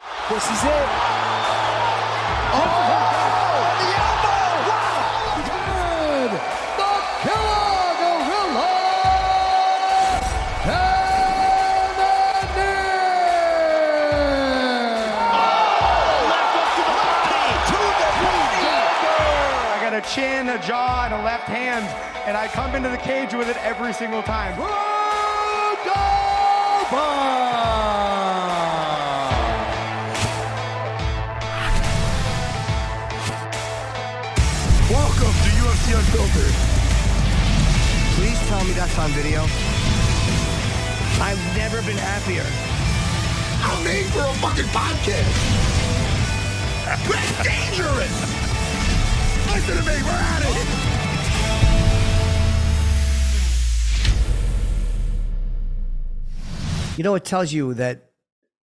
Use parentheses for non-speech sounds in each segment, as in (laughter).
This is it. Oh, the elbow! Wow! Good! The killer gorilla! I got a chin, a jaw, and a left hand, and I come into the cage with it every single time. Welcome that's on video. I've never been happier. I'm made for a fucking podcast. That's dangerous. Listen to me. We're at it. You know, it tells you that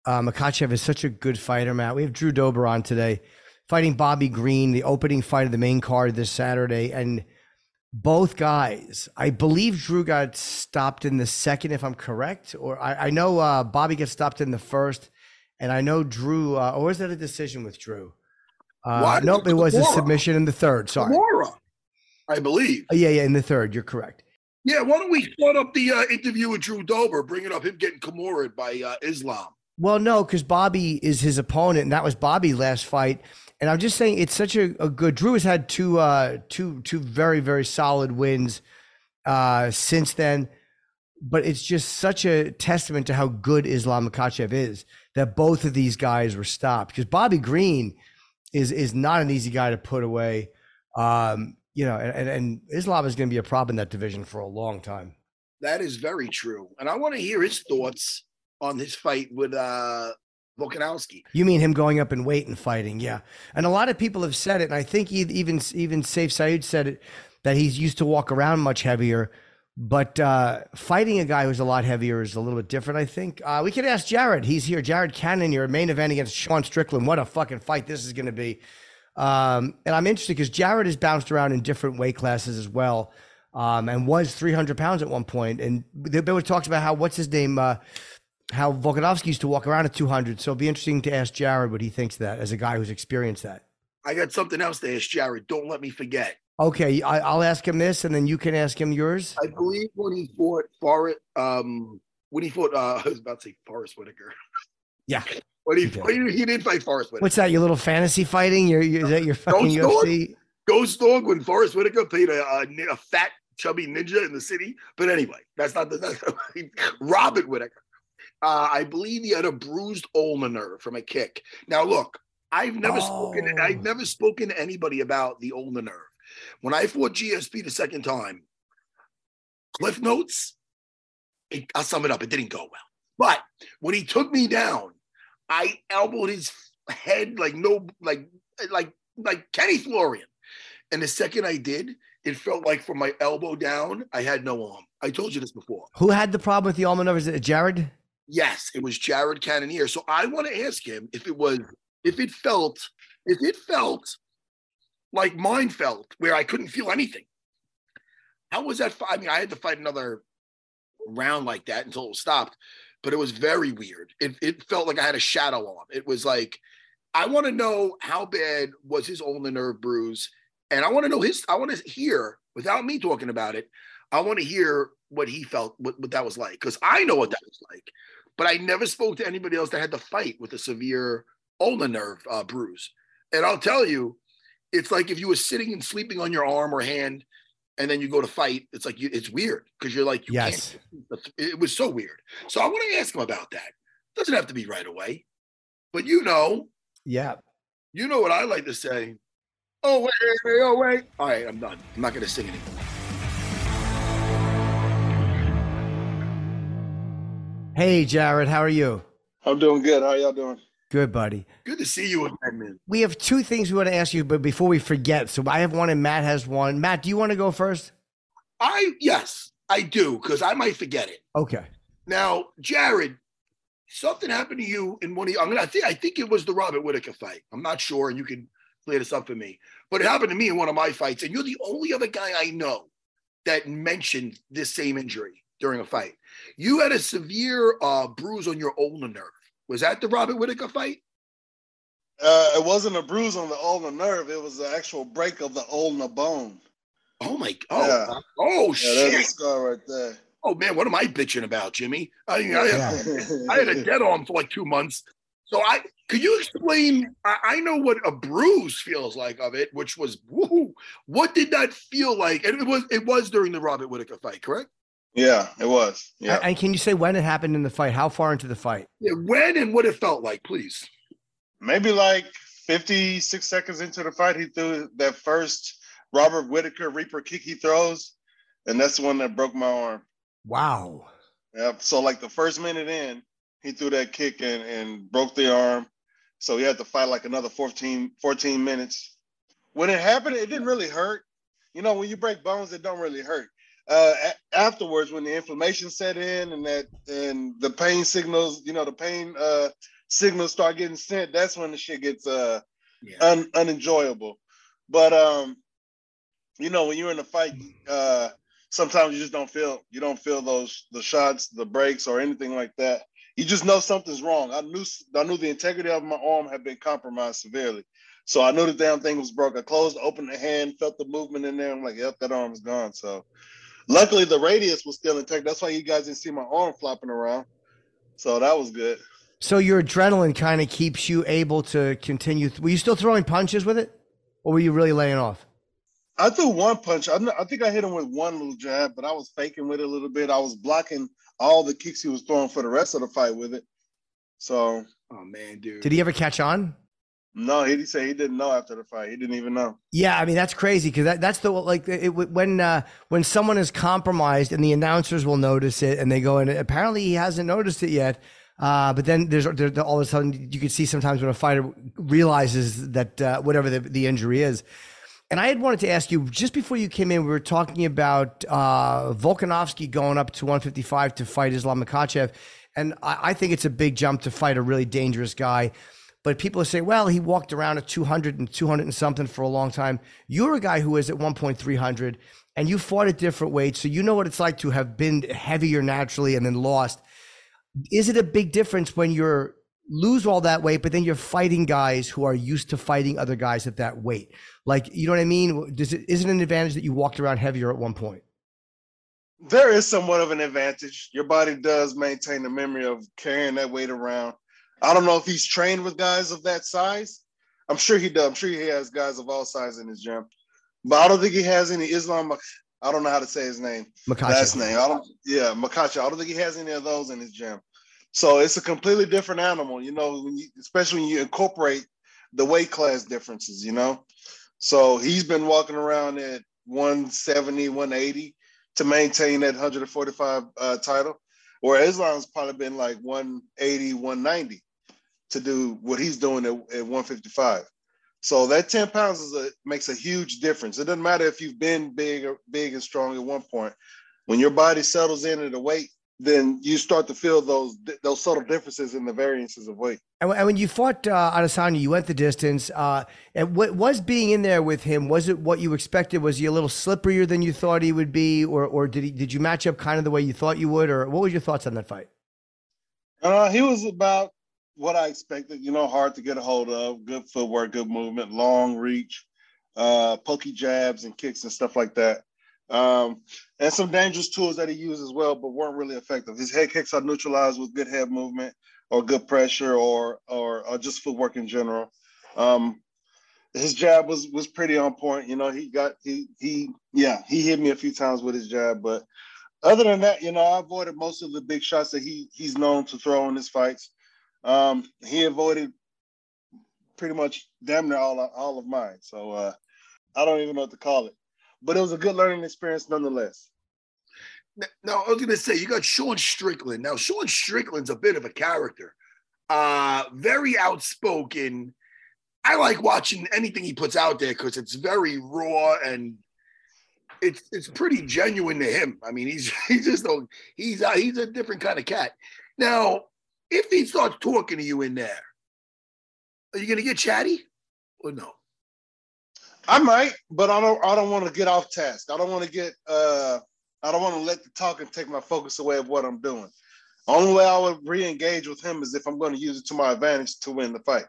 uh, Makhachev is such a good fighter, Matt. We have Drew Dober on today, fighting Bobby Green, the opening fight of the main card this Saturday. And both guys, I believe Drew got stopped in the second, if I'm correct. Or I, I know uh, Bobby gets stopped in the first. And I know Drew, uh, or was that a decision with Drew? Uh, nope, it was a submission in the third. Sorry. Kimura, I believe. Uh, yeah, yeah, in the third. You're correct. Yeah, why don't we start up the uh, interview with Drew Dober, bringing up him getting Kimura by uh, Islam. Well, no, because Bobby is his opponent, and that was Bobby last fight. And I'm just saying, it's such a, a good. Drew has had two, uh, two, two very, very solid wins uh, since then. But it's just such a testament to how good Islam Makhachev is that both of these guys were stopped. Because Bobby Green is is not an easy guy to put away. Um, you know, and, and, Islam is going to be a problem in that division for a long time. That is very true. And I want to hear his thoughts on his fight with uh, Volkanovski. You mean him going up in weight and fighting? Yeah. And a lot of people have said it, and I think even even Saif Saeed said it that he's used to walk around much heavier. But uh, fighting a guy who's a lot heavier is a little bit different, I think. Uh, we could ask Jared. He's here. Jared Cannon, your main event against Sean Strickland. What a fucking fight this is going to be. Um, and I'm interested because Jared has bounced around in different weight classes as well, um, and was 300 pounds at one point. And there there was talks about how what's his name, uh, how Volkanovski used to walk around at 200. So it'll be interesting to ask Jared what he thinks of that as a guy who's experienced that. I got something else to ask Jared. Don't let me forget. Okay, I, I'll ask him this, and then you can ask him yours. I believe when he fought Forrest, um, when he fought, uh, (laughs) I was about to say Forrest Whitaker. Yeah. When he, Okay. when he, he did fight Forrest Whitaker. What's that? Your little fantasy fighting? Your, your is that your fucking store UFC? Ghost Dog when Forrest Whitaker played a, a, a fat, chubby ninja in the city. But anyway, that's not the that's (laughs) Robert Whitaker. Uh, I believe he had a bruised ulnar nerve from a kick. Now look, I've never spoken. Oh. I've never spoken to anybody about the ulnar nerve. When I fought GSP the second time, Cliff Notes. it- I'll sum it up. It didn't go well. But when he took me down, I elbowed his head like no, like like like Kenny Florian. And the second I did, it felt like from my elbow down, I had no arm. I told you this before. Who had the problem with the almond nerve? Is it Jared? Yes, it was Jared Cannonier. So I want to ask him if it was, if it felt, if it felt like mine felt, where I couldn't feel anything. How was that? I mean, I had to fight another round like that until it stopped, but it was very weird. It, it felt like I had a shadow on. It was like, I want to know how bad was his ulnar nerve bruise, and I want to know his. I want to hear without me talking about it. I want to hear what he felt, what, what that was like, because I know what that was like. but I never spoke to anybody else that had to fight with a severe ulnar nerve uh, bruise. And I'll tell you, it's like if you were sitting and sleeping on your arm or hand, and then you go to fight. It's like you, it's weird because you're like, you yes, can't. It was so weird. So I want to ask him about that. Doesn't have to be right away, but you know, yeah, you know what I like to say. Oh wait, wait, oh wait. All right, I'm done. I'm not going to sing anymore. Hey, Jared, how are you? I'm doing good. How y'all doing? Good, buddy. Good to see you again, man. We have two things we want to ask you, but before we forget, so I have one and Matt has one. Matt, do you want to go first? I yes, I do because I might forget it. Okay. Now, Jared, something happened to you in one of. I'm gonna. I think. I think it was the Robert Whitaker fight. I'm not sure, and you can clear this up for me. But it happened to me in one of my fights, and you're the only other guy I know that mentioned this same injury during a fight. You had a severe uh, bruise on your ulnar nerve. Was that the Robert Whitaker fight? Uh, it wasn't a bruise on the ulnar nerve. It was the actual break of the ulnar bone. Oh my! Oh, yeah. oh yeah, shit! There's a scar right there. Oh man, what am I bitching about, Jimmy? I, mean, I, yeah. I had a (laughs) dead arm for like two months. So I could you explain? I, I, know what a bruise feels like of it, which was woo. What did that feel like? And it was it was during the Robert Whitaker fight, correct? Yeah, it was. Yeah. And can you say when it happened in the fight? How far into the fight? Yeah, when and what it felt like, please. Maybe like 56 seconds into the fight, he threw that first Robert Whitaker Reaper kick he throws, and that's the one that broke my arm. Wow. Yep. So like the first minute in, he threw that kick and, and broke the arm. So he had to fight like another 14, 14 minutes. When it happened, it didn't really hurt. You know, when you break bones, it don't really hurt uh, afterwards when the inflammation set in and that and the pain signals, you know, the pain uh, signals start getting sent, that's when the shit gets uh, yeah. un- unenjoyable. But um, you know, when you're in a fight, uh, sometimes you just don't feel you don't feel those the shots, the breaks, or anything like that. You just know something's wrong. I knew I knew the integrity of my arm had been compromised severely. So I knew the damn thing was broke. I closed, opened the hand, felt the movement in there. I'm like, yep, that arm's gone. So Luckily, the radius was still intact. That's why you guys didn't see my arm flopping around. So that was good. So your adrenaline kind of keeps you able to continue. Were you still throwing punches with it, or were you really laying off? I threw one punch. I, I think I hit him with one little jab, but I was faking with it a little bit. I was blocking all the kicks he was throwing for the rest of the fight with it. So, oh man, dude, did he ever catch on? No, he said he didn't know after the fight. He didn't even know. Yeah, I mean that's crazy because that, that's the like it, when uh, when someone is compromised and the announcers will notice it and they go and apparently he hasn't noticed it yet. Uh, but then there's there, all of a sudden you can see sometimes when a fighter realizes that uh, whatever the, the injury is. And I had wanted to ask you just before you came in, we were talking about uh, Volkanovski going up to 155 to fight Islam Makhachev, and I, I think it's a big jump to fight a really dangerous guy. But people say, well, he walked around at 200 and 200 and something for a long time. You're a guy who is at 1.300 and you fought at different weights. So you know what it's like to have been heavier naturally and then lost. Is it a big difference when you're lose all that weight, but then you're fighting guys who are used to fighting other guys at that weight? Like, you know what I mean? Does it, is it an advantage that you walked around heavier at one point? There is somewhat of an advantage. Your body does maintain the memory of carrying that weight around I don't know if he's trained with guys of that size. I'm sure he does. I'm sure he has guys of all sizes in his gym, but I don't think he has any Islam. I don't know how to say his name. Makhachev. Last name. I don't. Yeah, Makhachev. I don't think he has any of those in his gym. So it's a completely different animal, you know. When you, especially when you incorporate the weight class differences, you know. So he's been walking around at 170, 180 to maintain that 145 uh, title, where Islam's probably been like 180, 190 to do what he's doing at, at 155. So that 10 pounds is a, makes a huge difference. It doesn't matter if you've been big or big and strong at one point. When your body settles in at a weight, then you start to feel those those subtle differences in the variances of weight. And when you fought uh, Adesanya, you went the distance. Uh, and what was being in there with him? Was it what you expected? Was he a little slipperier than you thought he would be, or or did he did you match up kind of the way you thought you would, or what was your thoughts on that fight? Uh, he was about what I expected. You know, hard to get a hold of. Good footwork, good movement, long reach, uh, pokey jabs and kicks and stuff like that. Um, and some dangerous tools that he used as well, but weren't really effective. His head kicks are neutralized with good head movement or good pressure or or, or just footwork in general. Um, his jab was was pretty on point. You know, he got he he yeah he hit me a few times with his jab, but other than that, you know, I avoided most of the big shots that he he's known to throw in his fights. Um, he avoided pretty much damn near all all of mine. So uh, I don't even know what to call it, but it was a good learning experience nonetheless. Now I was gonna say you got Sean Strickland. Now Sean Strickland's a bit of a character, uh, very outspoken. I like watching anything he puts out there because it's very raw and it's it's pretty genuine to him. I mean, he's (laughs) he's just a he's a, he's a different kind of cat. Now, if he starts talking to you in there, are you gonna get chatty or no? I might, but I don't. I don't want to get off task. I don't want to get. uh I don't want to let the talking take my focus away of what I'm doing. Only way I would re-engage with him is if I'm going to use it to my advantage to win the fight.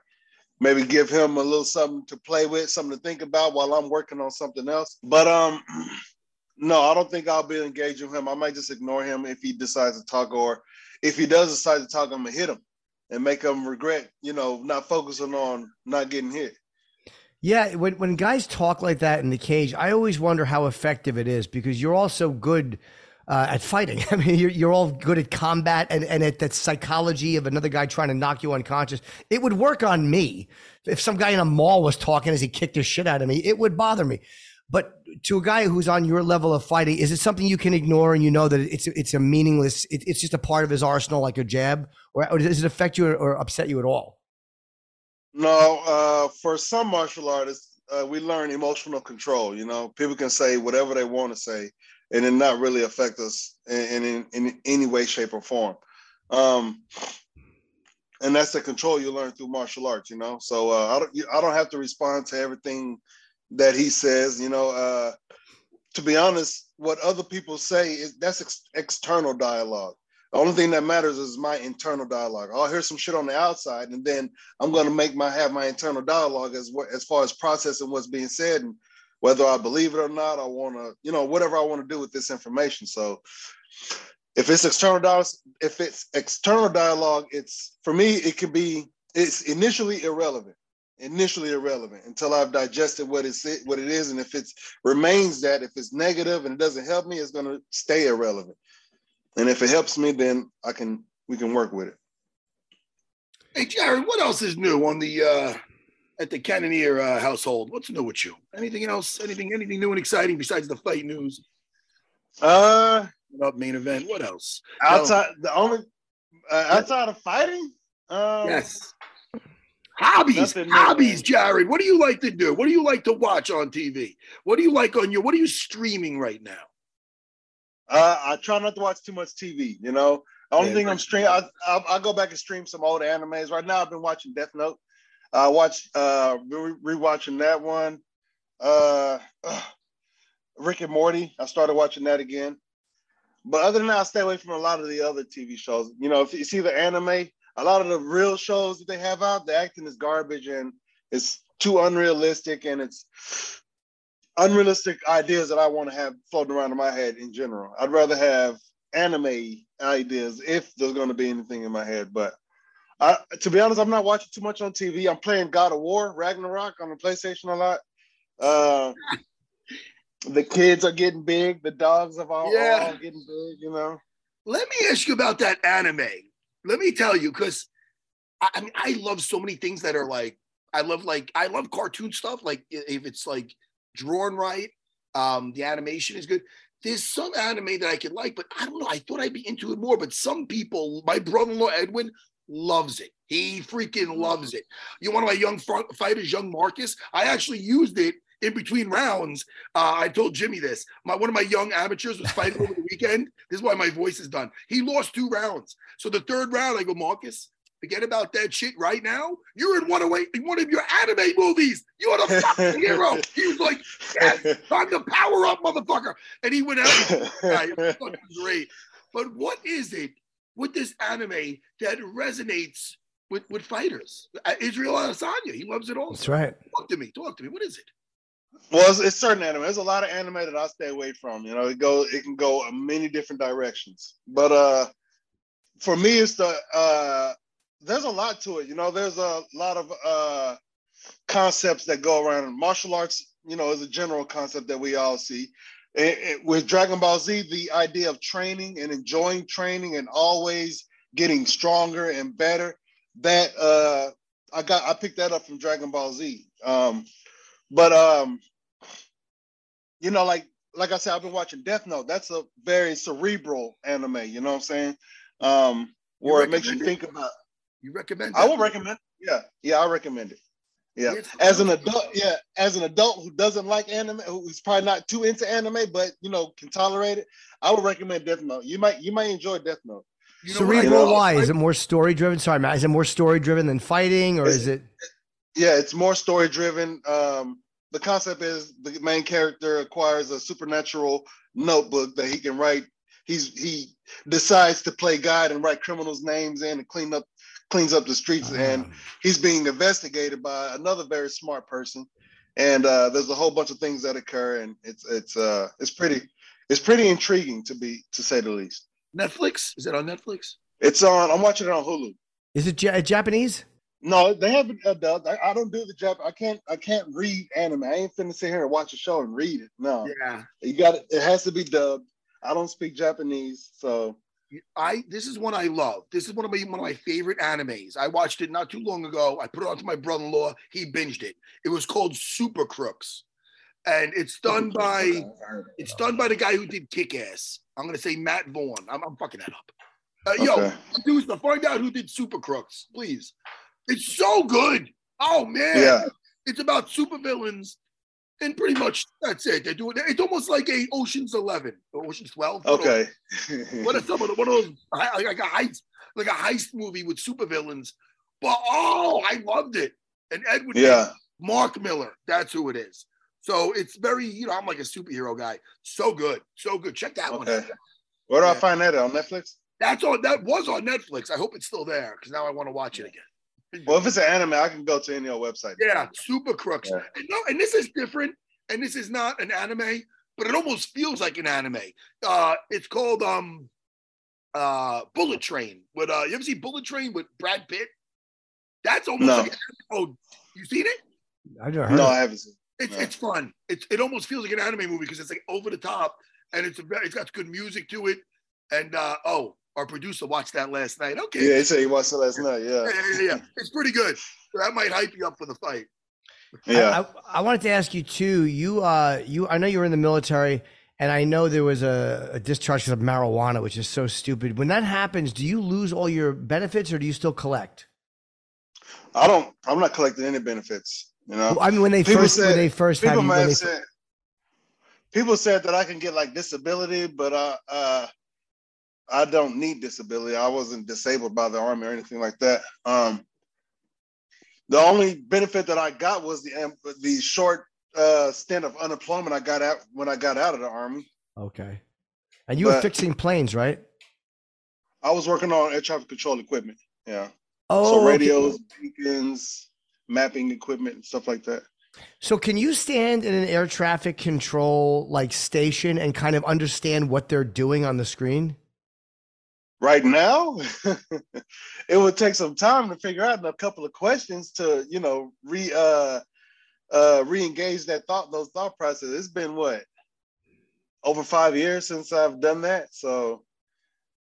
Maybe give him a little something to play with, something to think about while I'm working on something else. But um, (clears throat) no, I don't think I'll be engaging with him. I might just ignore him if he decides to talk, or if he does decide to talk, I'm gonna hit him and make him regret, you know, not focusing on not getting hit. Yeah, when when guys talk like that in the cage, I always wonder how effective it is because you're all so good uh, at fighting. (laughs) I mean, you're, you're all good at combat and, and at that psychology of another guy trying to knock you unconscious. It would work on me if some guy in a mall was talking as he kicked the shit out of me. It would bother me. But to a guy who's on your level of fighting, is it something you can ignore and you know that it's it's a meaningless? It, it's just a part of his arsenal, like a jab, or, or does it affect you or, or upset you at all? No, uh, for some martial artists, uh, we learn emotional control. You know, people can say whatever they want to say, and it not really affect us in, in, in any way, shape, or form. Um, and that's the control you learn through martial arts. You know, so uh, I don't I don't have to respond to everything that he says. You know, uh, to be honest, what other people say is that's ex- external dialogue. The only thing that matters is my internal dialogue. I'll hear some shit on the outside, and then I'm to make my have my internal dialogue as as far as processing what's being said and whether I believe it or not. I want to, you know, whatever I want to do with this information. So, if it's external dialogue, if it's external dialogue, it's for me. It could be. It's initially irrelevant initially irrelevant until I've digested what it's what it is, and if it remains that, if it's negative and it doesn't help me, it's going to stay irrelevant. And if it helps me, then I can we can work with it. Hey Jared, what else is new on the uh at the Cannonier uh, household? What's new with you? Anything else? Anything anything new and exciting besides the fight news? Uh up main event. What else? Outside no. the only uh, outside of fighting? Um, yes. Hobbies, hobbies, Jared. What do you like to do? What do you like to watch on TV? What do you like on your? What are you streaming right now? Uh, I try not to watch too much TV. You know, the only yeah, thing I'm streaming, I, I, I go back and stream some old animes. Right now, I've been watching Death Note. I watch uh re- rewatching that one. Uh, uh, Rick and Morty. I started watching that again. But other than that, I stay away from a lot of the other TV shows. You know, if you see the anime, a lot of the real shows that they have out, the acting is garbage and it's too unrealistic and it's unrealistic ideas that I want to have floating around in my head in general. I'd rather have anime ideas if there's going to be anything in my head. But I, to be honest, I'm not watching too much on TV. I'm playing God of War, Ragnarok on the PlayStation a lot. Uh, (laughs) the kids are getting big. The dogs are all, yeah. all getting big, you know. Let me ask you about that anime let me tell you, because I, I mean, I love so many things that are like, I love like, I love cartoon stuff. Like if it's like drawn right, um, the animation is good. There's some anime that I could like, but I don't know. I thought I'd be into it more, but some people, my brother-in-law Edwin loves it. He freaking loves it. You of my young fighters, young Marcus. I actually used it in between rounds, uh, I told Jimmy this. My one of my young amateurs was fighting over the weekend. This is why my voice is done. He lost two rounds. So the third round, I go, Marcus, forget about that shit right now. You're in one of in one of your anime movies. You're the fucking (laughs) hero. He was like, yes, time to power up, motherfucker. And he went out. (laughs) it was great. But what is it with this anime that resonates with, with fighters? Uh, Israel Adesanya, he loves it all. That's right. Talk to me. Talk to me. What is it? Well, it's, certain anime. There's a lot of anime that I stay away from. You know, it go it can go many different directions. But uh, for me, it's the uh, there's a lot to it. You know, there's a lot of uh concepts that go around. Martial arts, you know, is a general concept that we all see. And, and with Dragon Ball Z, the idea of training and enjoying training and always getting stronger and better. That uh, I got, I picked that up from Dragon Ball Z. Um, but um, you know, like like I said, I've been watching Death Note. That's a very cerebral anime. You know what I'm saying? Um, You where it makes you think about. You recommend? I would recommend. Yeah, yeah, I recommend it. Yeah, Yes. as an adult, yeah, as an adult who doesn't like anime, who's probably not too into anime, but you know can tolerate it, I would recommend Death Note. You might you might enjoy Death Note. You know what I Cerebral why? Is it more story driven? Sorry, Matt. Is it more story driven than fighting, or It's- is it? Yeah, it's more story driven. Um, the concept is the main character acquires a supernatural notebook that he can write. He's he decides to play God and write criminals' names in and clean up cleans up the streets and Um, he's being investigated by another very smart person and uh, there's a whole bunch of things that occur and it's it's uh it's pretty it's pretty intriguing to be to say the least Netflix? Is it on Netflix? it's on i'm watching it on hulu is it ja- Japanese? No they haven't uh, dubbed. I, I don't do the Jap. i can't i can't read anime i ain't finna sit here and watch a show and read it no Yeah. you got it it has to be dubbed i don't speak japanese so I this is one I love. This is one of my one of my favorite animes. I watched it not too long ago. I put it on to my brother-in-law. He binged it. It was called Super Crooks, and it's done by it's done by the guy who did Kick Ass. I'm gonna say Matt Vaughn. I'm, I'm fucking that up. Uh, Yo, Okay. dudes, to find out who did Super Crooks, please. It's so good. Oh man, yeah it's about supervillains, and pretty much that's it. They're doing. It's almost like a Ocean's Eleven or Ocean's Twelve. okay What are some of the, one of those like a heist like a heist movie with supervillains? But oh, I loved it. And Edward yeah Mark Millar, that's who it is. So it's very, you know, I'm like a superhero guy. So good, so good. Check that one okay out. where do i find that on netflix That's on. That was on Netflix. I hope it's still there because now I want to watch it again. Well if it's an anime i can go to any old website Yeah, Super Crooks. Yeah. And no, and this is different. And this is not an anime, but it almost feels like an anime. Uh, it's called um, uh, Bullet Train. With uh, you ever see Bullet Train with Brad Pitt? That's almost No. like an, oh, you seen it? I've never heard. no of i haven't seen It's No. it's fun. It's it almost feels like an anime movie because it's like over the top and it's a it's got good music to it. And uh, oh, our producer watched that last night. Okay, yeah he said he watched it last night yeah yeah, yeah, yeah, yeah. It's pretty good. That might hype you up for the fight. (laughs) yeah I, I, I wanted to ask you too. You, uh, you. I know you were in the military, and I know there was a, a discharge of marijuana, which is so stupid. When that happens, do you lose all your benefits, or do you still collect? I don't. I'm not collecting any benefits. You know, Well, I mean, when they People first, when they first have people you, might have they, said. People said that I can get like disability, but uh, uh, I don't need disability. I wasn't disabled by the army or anything like that. Um, the only benefit that I got was the the short uh, stint of unemployment I got out when I got out of the army. okay, and you were fixing planes, right? I was working on air traffic control equipment. Yeah, Oh, so okay. radios, beacons, mapping equipment, and stuff like that. So can you stand in an air traffic control like station and kind of understand what they're doing on the screen? Right now (laughs) it would take some time to figure out and a couple of questions to you know re uh uh re-engage that thought those thought processes it's been what over five years since i've done that so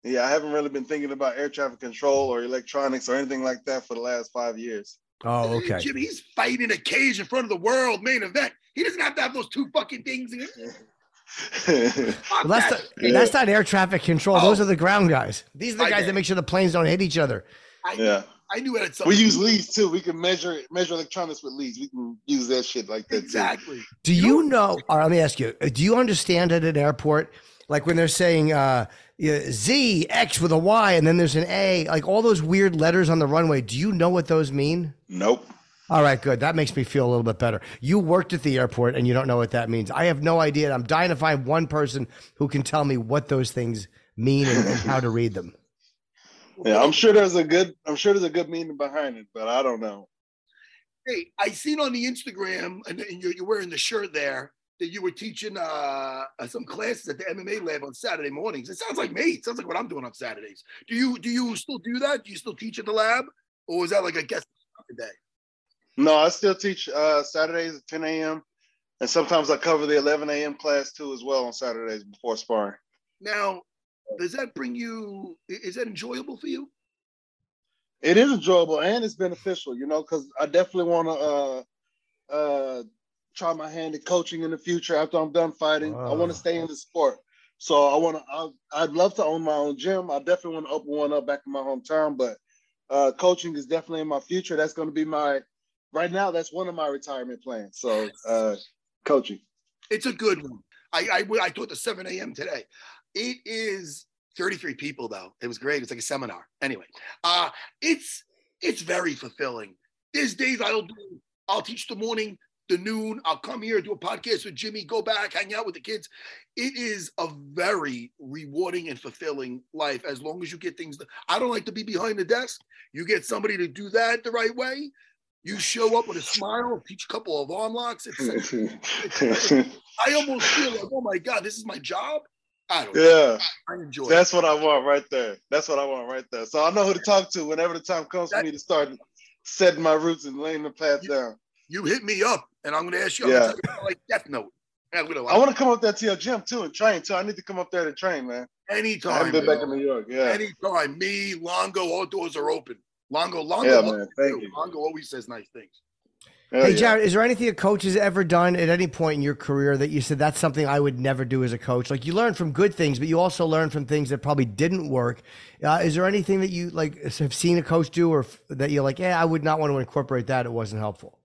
yeah i haven't really been thinking about air traffic control or electronics or anything like that for the last five years Oh, okay. Jimmy, he's fighting a cage in front of the world main event. He doesn't have to have those two fucking things. (laughs) Fuck Well, that's that. not, that's not air traffic control. Those Oh. are the ground guys. These are the I guys get that make sure the planes don't hit each other. I, yeah I knew it had we use leads too we can measure measure electronics with leads we can use that shit like that too. exactly. Do you know? All right, let me ask you. uh, Do you understand at an airport, like when they're saying uh, Z X with a Y and then there's an A, like all those weird letters on the runway? Do you know what those mean? nope All right, good. That makes me feel a little bit better. You worked at the airport and you don't know what that means. I have no idea. I'm dying to find one person who can tell me what those things mean and, and how to read them. yeah i'm sure there's a good i'm sure there's a good meaning behind it but i don't know Hey, I seen on the Instagram, and, and you're, you're wearing the shirt there that you were teaching uh, some classes at the MMA lab on Saturday mornings. It sounds like me. It sounds like what I'm doing on Saturdays. Do you do you still do that? Do you still teach at the lab, or is that like a guest day? No, I still teach uh, Saturdays at 10 a.m. and sometimes I cover the 11 a.m. class too as well on Saturdays before sparring. Now, does that bring you? Is that enjoyable for you? It is enjoyable and it's beneficial, you know, because I definitely want to uh, uh, try my hand at coaching in the future after I'm done fighting. Wow. I want to stay in the sport. So I want to. I'd love to own my own gym. I definitely want to open one up back in my hometown. But uh, coaching is definitely in my future. That's going to be my. Right now, that's one of my retirement plans. So uh, coaching. It's a good one. I I, I taught the 7 a.m. today. It is 33 people though. It was great. It's like a seminar. Anyway, uh, it's it's very fulfilling. There's days I'll do. I'll teach the morning the noon. I'll come here, do a podcast with Jimmy, go back, hang out with the kids. It is a very rewarding and fulfilling life as long as you get things. I don't like to be behind the desk. You get somebody to do that the right way. You show up with a smile, teach a couple of arm locks. It's, (laughs) it's, I almost feel like, oh my God, this is my job. I don't yeah, know. I enjoy That's it. what I want right there. That's what I want right there. So I know who to talk to whenever the time comes that, for me to start setting my roots and laying the path you, down. You hit me up and I'm going to ask you, yeah. like Death Note. I want to come up there to your gym too and train too. I need to come up there to train, man. Anytime. I haven't been back in New York. Yeah. Anytime. Me, Longo, all doors are open. Longo, Longo, yeah, man. Thank you. Longo always says nice things. Hell hey, Jared, yeah. is there anything a coach has ever done at any point in your career that you said that's something I would never do as a coach? Like you learn from good things, but you also learn from things that probably didn't work. Uh, is there anything that you like have seen a coach do, or f- that you're like, yeah, I would not want to incorporate that. It wasn't helpful.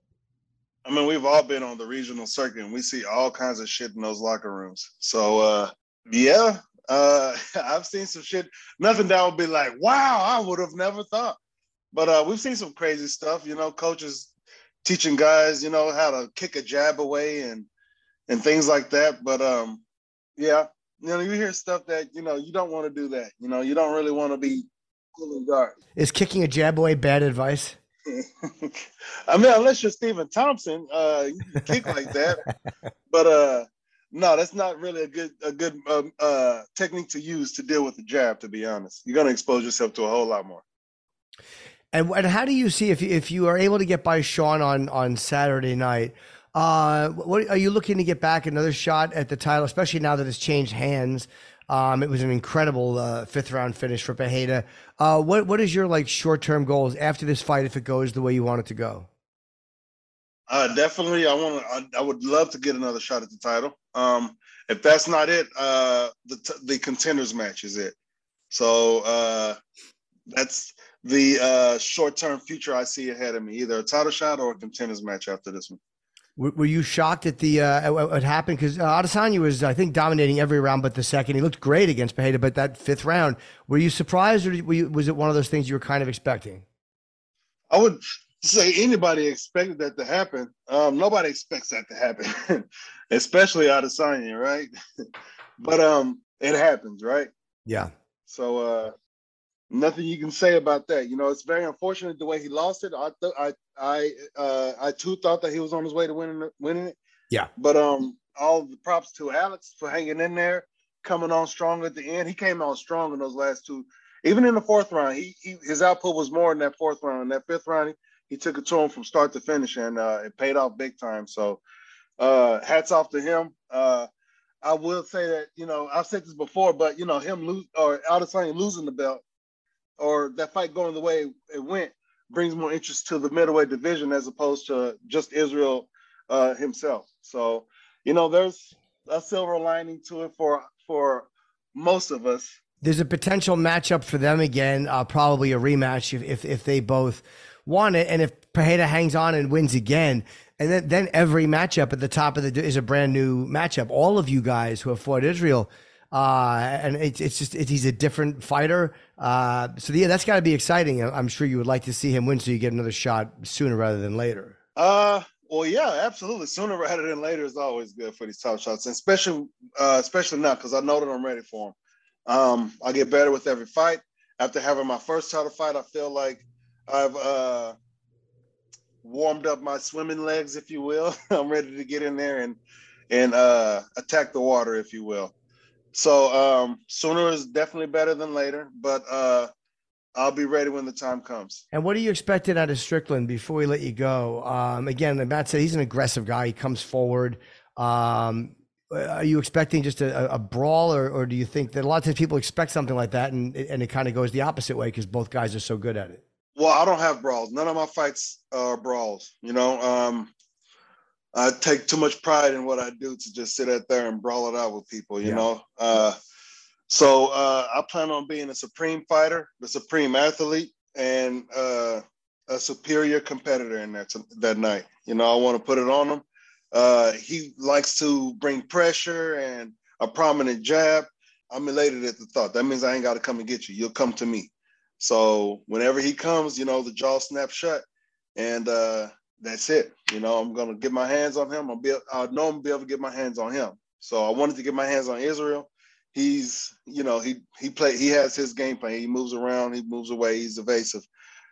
I mean, we've all been on the regional circuit, and we see all kinds of shit in those locker rooms. So, uh, yeah, uh, (laughs) I've seen some shit. Nothing that would be like, wow, I would have never thought. But uh, we've seen some crazy stuff. You know, coaches teaching guys, you know, how to kick a jab away and and things like that. But um, yeah, you know, you hear stuff that you know you don't want to do that. You know, you don't really want to be pulling guard. Is kicking a jab away bad advice? (laughs) I mean, unless you're Stephen Thompson, uh, you can kick like that. (laughs) But uh, no, that's not really a good a good um, uh, technique to use to deal with the jab. To be honest, you're going to expose yourself to a whole lot more. And, and how do you see if you, if you are able to get by Sean on on Saturday night? Uh, what are you looking to get back another shot at the title, especially now that it's changed hands? Um, it was an incredible uh, fifth round finish for Pereira. Uh, what what is your like short term goals after this fight if it goes the way you want it to go? Uh, definitely, I want. I, I, would love to get another shot at the title. Um, if that's not it, uh, the the contenders match is it. So uh, that's the uh, short term future I see ahead of me, either a title shot or a contenders match after this one. Were you shocked at the uh, what happened? Because uh, Adesanya was, I think, dominating every round but the second. He looked great against Pereira, but that fifth round, were you surprised, or you, was it one of those things you were kind of expecting? I would say anybody expected that to happen. Um, nobody expects that to happen, (laughs) especially Adesanya, right? (laughs) but um, it happens, right? Yeah. So uh, nothing you can say about that. You know, it's very unfortunate the way he lost it. I th- I I uh, I too thought that he was on his way to winning winning it. Yeah. But um, all the props to Alex for hanging in there, coming on strong at the end. He came on strong in those last two. Even in the fourth round, he, he his output was more in that fourth round. In that fifth round, he, he took it to him from start to finish, and uh, it paid off big time. So, uh, hats off to him. Uh, I will say that you know I've said this before, but you know him lose or Adesanya losing the belt or that fight going the way it went brings more interest to the middleweight division as opposed to just Israel uh, himself. So, you know, there's a silver lining to it for for most of us. There's a potential matchup for them again, uh, probably a rematch if, if, if they both want it, and if Pereira hangs on and wins again, and then then every matchup at the top of the is a brand new matchup. All of you guys who have fought Israel uh, and it's it's just it, he's a different fighter. Uh, so yeah, that's got to be exciting. I'm sure you would like to see him win, so you get another shot sooner rather than later. Uh, well, yeah, absolutely. Sooner rather than later is always good for these top shots, and especially uh, especially now because I know that I'm ready for them. Um, I get better with every fight. After having my first title fight, I feel like I've uh, warmed up my swimming legs, if you will. (laughs) I'm ready to get in there and and uh, attack the water, if you will. So um, sooner is definitely better than later, but uh, I'll be ready when the time comes. And what are you expecting out of Strickland before we let you go? Um, again, Matt said he's an aggressive guy. He comes forward. Um, are you expecting just a, a brawl, or, or, do you think that a lot of times people expect something like that, and and it kind of goes the opposite way because both guys are so good at it? Well, I don't have brawls. None of my fights are brawls. You know, um, I take too much pride in what I do to just sit out there and brawl it out with people. You yeah. know, uh, so uh, I plan on being a supreme fighter, the supreme athlete, and uh, a superior competitor in that that night. You know, I want to put it on him. Uh, he likes to bring pressure and a prominent jab. I'm elated at the thought. That means I ain't got to come and get you. You'll come to me. So whenever he comes, you know, the jaw snaps shut, and uh, that's it. You know, I'm gonna get my hands on him. I'll be, I know I'm be able to get my hands on him. So I wanted to get my hands on Israel. He's, you know, he he play, he has his game plan. He moves around, he moves away, he's evasive.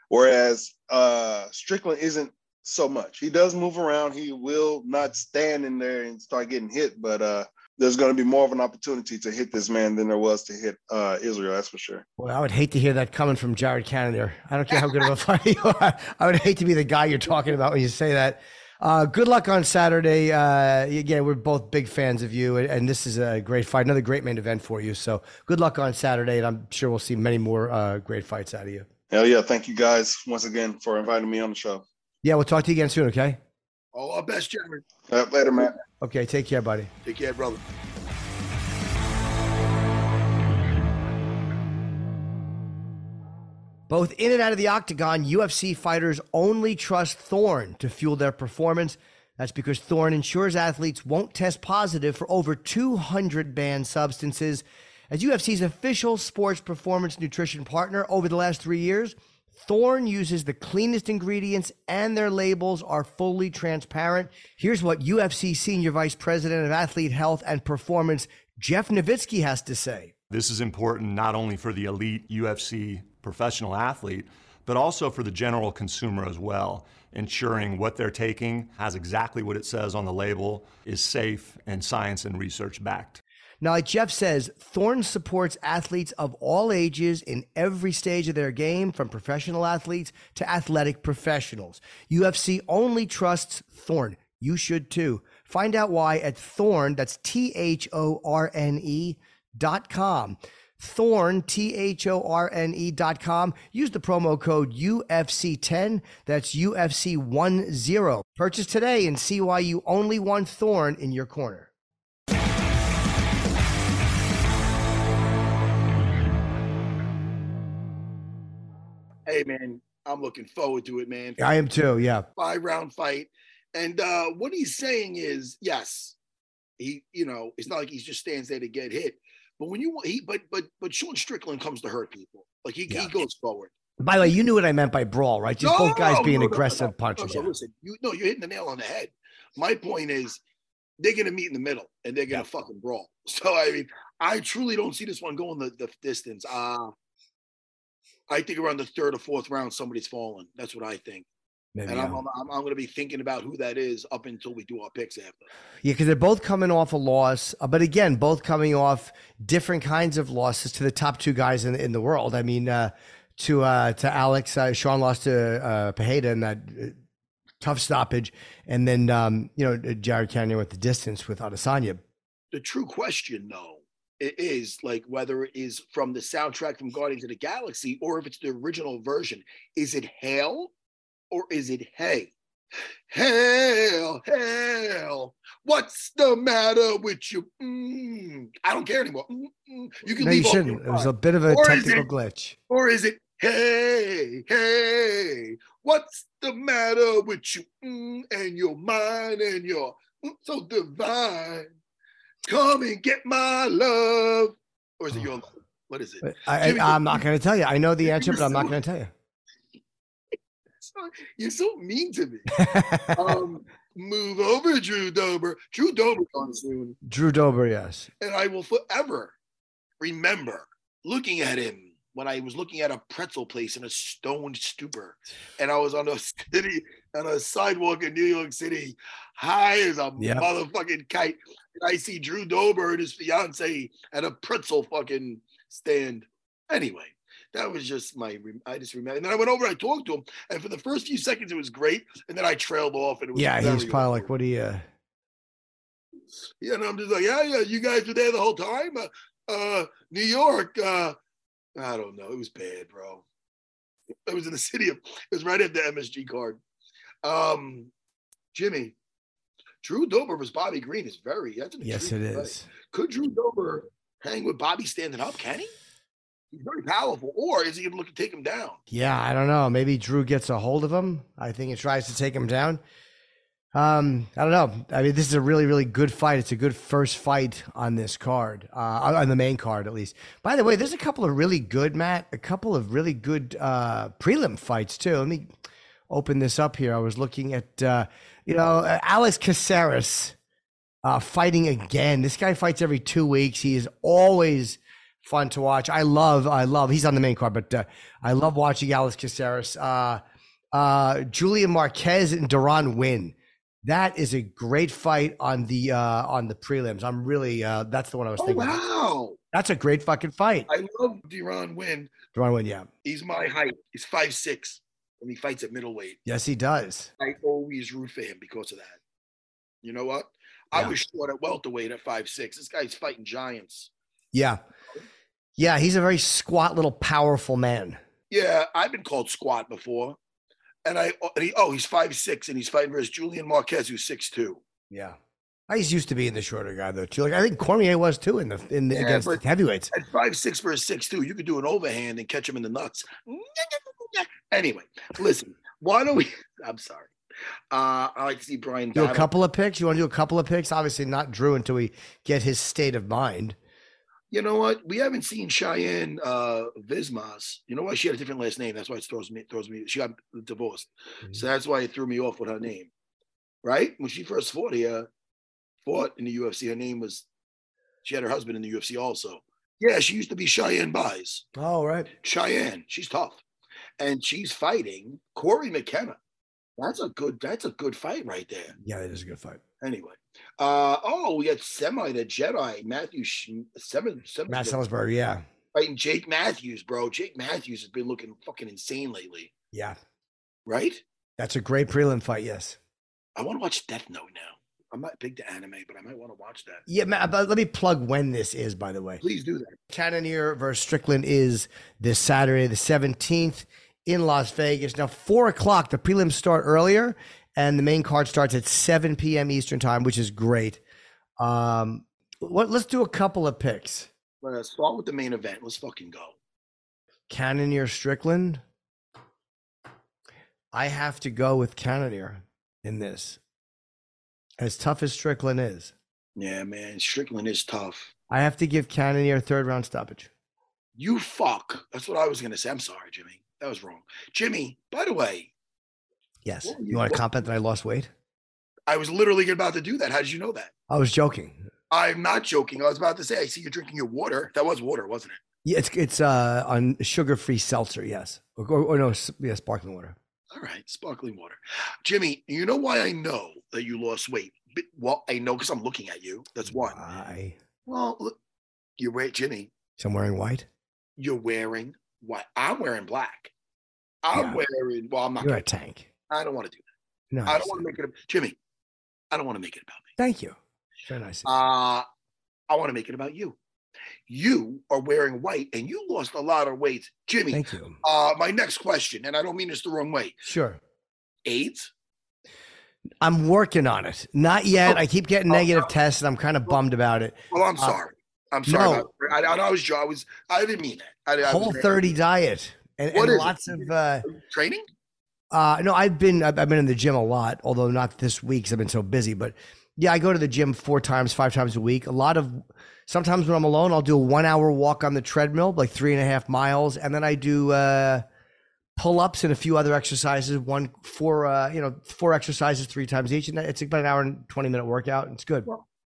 Whereas uh, Strickland isn't so much. He does move around. He will not stand in there and start getting hit, but uh, there's going to be more of an opportunity to hit this man than there was to hit uh, Israel. That's for sure. Well, I would hate to hear that coming from Jared Cannonier. I don't care how good of a (laughs) fighter you are. I would hate to be the guy you're talking about when you say that. Uh, good luck on Saturday. Uh, again, we're both big fans of you, and this is a great fight, another great main event for you. So good luck on Saturday, and I'm sure we'll see many more uh, great fights out of you. Hell yeah! Thank you guys once again for inviting me on the show. Yeah, we'll talk to you again soon. Okay. All our best, Jeremy. Uh, later, man. Okay, take care, buddy. Take care, brother. Both in and out of the octagon, UFC fighters only trust Thorne to fuel their performance. That's because Thorne ensures athletes won't test positive for over 200 banned substances. As UFC's official sports performance nutrition partner over the last three years, Thorne uses the cleanest ingredients and their labels are fully transparent. Here's what UFC Senior Vice President of Athlete Health and Performance, Jeff Novitzky, has to say. This is important not only for the elite UFC professional athlete, but also for the general consumer as well, ensuring what they're taking has exactly what it says on the label, is safe, and science and research backed. Now, like Jeff says, Thorne supports athletes of all ages in every stage of their game, from professional athletes to athletic professionals. UFC only trusts Thorne. You should too. Find out why at Thorne, that's T H O R N E dot com. Thorne, T H O R N E dot com. Use the promo code UFC10. That's UFC10. Purchase today and see why you only want Thorne in your corner. Hey man, I'm looking forward to it, man. I am too. Yeah, five round fight, and uh, what he's saying is, yes, he, you know, it's not like he just stands there to get hit, but when you he, but but but Sean Strickland comes to hurt people. Like he, yeah. he goes forward. By the way, you knew what I meant by brawl, right? Just no, both guys no, being no, aggressive punches. Yeah. Listen, you no, you're hitting the nail on the head. My point is, they're gonna meet in the middle and they're gonna yeah. fucking brawl. (laughs) So I mean, I truly don't see this one going the, the distance. Uh I think around the third or fourth round, somebody's fallen. That's what I think. Maybe, and I'm, I'm, I'm, I'm going to be thinking about who that is up until we do our picks after. Yeah, because they're both coming off a loss, uh, but again, both coming off different kinds of losses to the top two guys in, in the world. I mean, uh, to uh, to Alex, uh, Sean lost to uh, Pereira in that uh, tough stoppage, and then um, you know Jared Cannonier with the distance with Adesanya. The true question, though, it is like whether it is from the soundtrack from Guardians of the Galaxy or if it's the original version. Is it hail or is it hey? Hail, hail. What's the matter with you? Mm, I don't care anymore. Mm, mm. You can no, leave. You shouldn't. It was a bit of a or technical it, glitch. Or is it hey, hey? What's the matter with you? Mm, and your mind and your mm, so divine. Come and get my love. Or is it your love? What is it? I, am not going to tell you. I know the answer, but I'm not going to tell you. (laughs) You're so mean to me. (laughs) um, move over, Drew Dober. Drew Dober on soon. Drew Dober, yes. And I will forever remember looking at him when I was looking at a pretzel place in a stone stupor, and I was on a (laughs) city on a sidewalk in New York City, high as a Yep. motherfucking kite, and I see Drew Dober and his fiance at a pretzel fucking stand. Anyway, that was just my. I just remember, and then I went over. and I talked to him, and for the first few seconds it was great, and then I trailed off, and it was Yeah, he was probably like, "What do you?" uh, Yeah, and I'm just like, yeah, yeah, you guys were there the whole time. Uh, uh New York, uh, I don't know. It was bad, bro. It was in the city of. It was right at the MSG card. Um, Jimmy, Drew Dober was Bobby Green is very. That's an Yes, it is. Could Drew Dober hang with Bobby standing up? Can he? He's very powerful. Or is he going to look to take him down? Yeah, I don't know. Maybe Drew gets a hold of him. I think he tries to take him down. Um, I don't know. I mean, this is a really, really good fight. It's a good first fight on this card, uh, on the main card at least. By the way, there's a couple of really good, Matt. A couple of really good uh, prelim fights too. Let me open this up here. I was looking at, uh, you know, Alex Caceres uh, fighting again. This guy fights every two weeks. He is always fun to watch. I love, I love. He's on the main card, but uh, I love watching Alex Caceres. Uh, uh, Julian Marquez and Deron Winn. That is a great fight on the uh, on the prelims. I'm really uh, that's the one I was Oh thinking. of. wow! That's a great fucking fight. I love Deron Winn. Deron Winn, yeah. He's my height. He's five six, and he fights at middleweight. Yes, he does. I always root for him because of that. You know what? I Yeah. was short at welterweight at five six. This guy's fighting giants. Yeah, yeah. He's a very squat, little, powerful man. Yeah, I've been called squat before, and I and he, oh he's five six and he's fighting versus Julian Marquez who's six two. Yeah. He's used to being the shorter guy though too. Like I think Cormier was too in the in the, Yeah, against the heavyweights. At five six versus six two, you could do an overhand and catch him in the nuts. (laughs) Anyway, listen, why don't we? (laughs) I'm sorry. Uh, I like to see Brian. Do a couple of picks. You want to do a couple of picks? Obviously not Drew until we get his state of mind. You know what? We haven't seen Cheyanne uh Vlismas. You know why she had a different last name? That's why it throws me throws me. She got divorced, so that's why it threw me off with her name. Right when she first fought here, fought in the UFC, her name was. She had her husband in the UFC also. Yeah, she used to be Cheyanne Buys. Oh right. Cheyanne, she's tough, and she's fighting Cory McKenna. That's a good. That's a good fight right there. Yeah, that is a good fight. Anyway, uh oh, we got Semi the Jedi Matthew Sh- Seven Matt Semelsberger, yeah. fighting Jake Matthews, bro. Jake Matthews has been looking fucking insane lately, Yeah. right? That's a great prelim fight, yes. I want to watch Death Note now. I'm not big to anime, but I might want to watch that. Yeah, Matt, but let me plug when this is, by the way. Please do that. Cannonier versus Strickland is this Saturday, the 17th in Las Vegas. Now, four o'clock, the prelims start earlier, and the main card starts at 7 p.m. Eastern time, which is great. Um, what, let's do a couple of picks. Let's start with the main event. Let's fucking go. Cannonier Strickland. I have to go with Cannonier in this. As tough as Strickland is, Yeah, man. Strickland is tough. I have to give Cannonier a third round stoppage. You fuck. That's what I was gonna say. I'm sorry, Jimmy. That was wrong. Jimmy, by the way, Yes. Were You you- want to comment that I lost weight? I was literally about to do that. How did you know that? I was joking. I'm not joking. I was about to say, I see you're drinking your water. That was water, wasn't it? Yeah, it's it's uh on sugar free seltzer, yes, or, or, or no, yeah, sparkling water. All right, sparkling water. Jimmy, you know why I know that you lost weight? Well, I know because I'm looking at you. That's one. Why? Well, look, you're wearing Jimmy. So I'm wearing white. You're wearing what? I'm wearing black. I'm Yeah. wearing. Well, I'm not. You're Gonna, a tank. I don't want to do that. No. I don't want to make it. Jimmy, I don't want to make it about me. Thank you. Very nice. Uh, I want to make it about you. You are wearing white, and you lost a lot of weight, Jimmy. Thank you. Uh, my next question, and I don't mean this the wrong way. Sure. AIDS? I'm working on it. Not yet. Oh. I keep getting Oh, negative no. tests, and I'm kind of bummed about it. Well, I'm Uh, sorry. I'm sorry. no. About, I, I, I was. I was. I didn't mean that. I, I Whole was, 30 diet and, and lots of. uh training. Uh, no, I've been I've been in the gym a lot, although not this week 'cause I've been so busy. But yeah, I go to the gym four times, five times a week. A lot of sometimes when I'm alone, I'll do a one hour walk on the treadmill, like three and a half miles, and then I do uh, pull ups and a few other exercises. One four uh, you know four exercises three times each, and it's about an hour and twenty minute workout. It's good.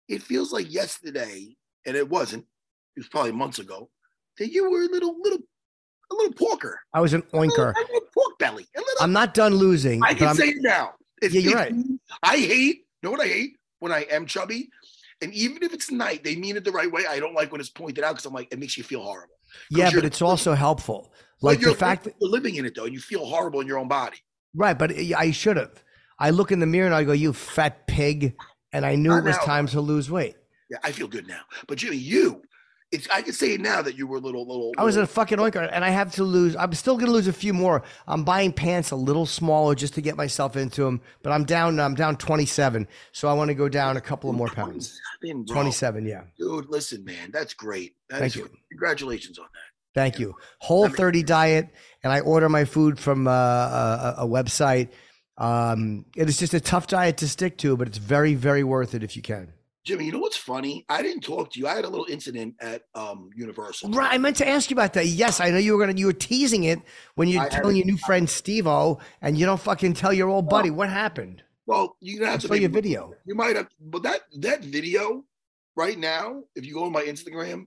It feels like yesterday, and it wasn't. It was probably months ago. That you were a little, little, a little porker. I was an oinker. A little pork belly. A little, I'm not done losing. I can I'm- say it now. Yeah, you're right. I hate. You know what I hate when I am chubby, and even if it's night, they mean it the right way. I don't like when it's pointed out because I'm like, it makes you feel horrible. yeah, but it's also helpful. Like the fact that you're living in it though, and you feel horrible in your own body. right, but I should have. I look in the mirror and I go, "You fat pig," and I knew Not it was now. time to lose weight. Yeah, I feel good now. But Jimmy, you, it's I can say now that you were a little, little. I was in a fucking oinker, and I have to lose. I'm still gonna lose a few more. I'm buying pants a little smaller just to get myself into them, but I'm down. I'm down 27, so I want to go down a couple of more pounds. 27, bro. 27, yeah. Dude, listen, man, that's great. That Thank you. Congratulations on that. Thank you. Whole 30 diet, and I order my food from uh, a, a website. Um, it is just a tough diet to stick to, but it's very, very worth it if you can. Jimmy, you know what's funny? I didn't talk to you. I had a little incident at um, Universal. Right, I meant to ask you about that. Yes, I know you were gonna. You were teasing it when you're I telling your new friend Steve O, and you don't fucking tell your old buddy what happened. Well, you're gonna have to saw your video. You might have, but that that video right now, if you go on my Instagram,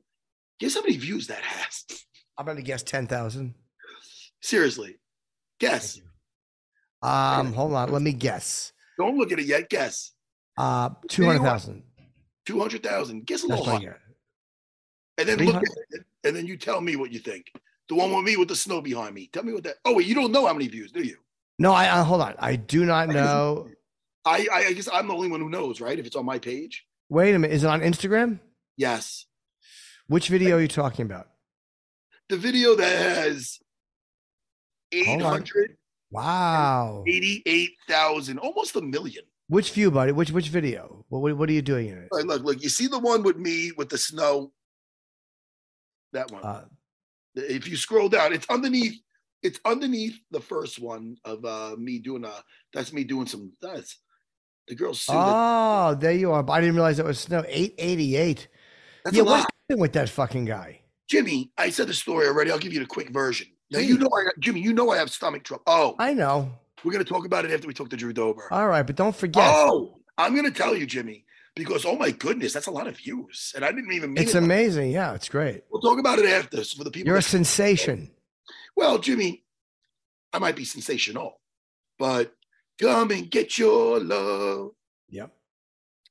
guess how many views that has? I'm gonna guess ten thousand. Seriously, guess. Um, hold on, let me guess. Don't look at it yet. Guess. Uh, two hundred thousand. Two hundred thousand. Guess a little higher. And then look at it, and then you tell me what you think. The one with me with the snow behind me. Tell me what that. Oh wait, you don't know how many views, do you? No, I, I hold on. I do not know. I I guess I'm the only one who knows, right? If it's on my page. Wait a minute. Is it on Instagram? Yes. Which video are you talking about? The video that has eight hundred. Hold on. hundred Wow. eighty-eight thousand, almost a million. Which view, buddy? Which which video? What what, what are you doing in it? Look, look, look, you see the one with me with the snow? That one. Uh, if you scroll down, it's underneath. It's underneath the first one of uh me doing a. That's me doing some. That's the girl's. suit. oh, there you are. But I didn't realize that was snow. Eight eighty eight. that's Yeah, a what's with that fucking guy? Jimmy, I said the story already. I'll give you the quick version. Now you know, I Jimmy, you know I have stomach trouble. Oh, I know. We're gonna talk about it after we talk to Drew Dober. All right, but don't forget, Oh, I'm gonna tell you, Jimmy, because oh my goodness, that's a lot of views, and I didn't even mean it's it. amazing. Yeah, it's great. We'll talk about it after so for the people. You're a sensation. well, Jimmy, I might be sensational, but come and get your love, Yep.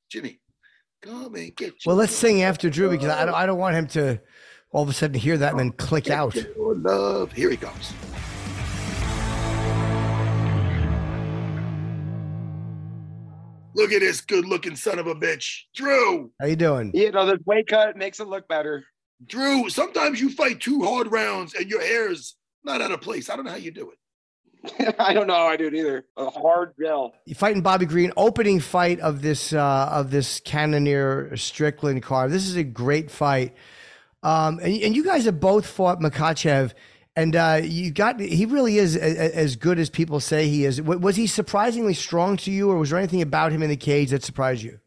Jimmy. Come and get. Well, let's sing after Drew because I don't, I don't want him to all of a sudden hear that and then click out. Your love. Here he comes. Look at this good-looking son of a bitch, Drew. How you doing? You know, the weight cut makes it look better. Drew, sometimes you fight two hard rounds and your hair's not out of place. I don't know how you do it. (laughs) I don't know how I do it either. A hard gel. You fighting Bobby Green, opening fight of this uh, of this Cannonier Strickland card. This is a great fight, um, and and you guys have both fought Makhachev, and uh, you got he really is a, a- as good as people say he is. W- Was he surprisingly strong to you, or was there anything about him in the cage that surprised you?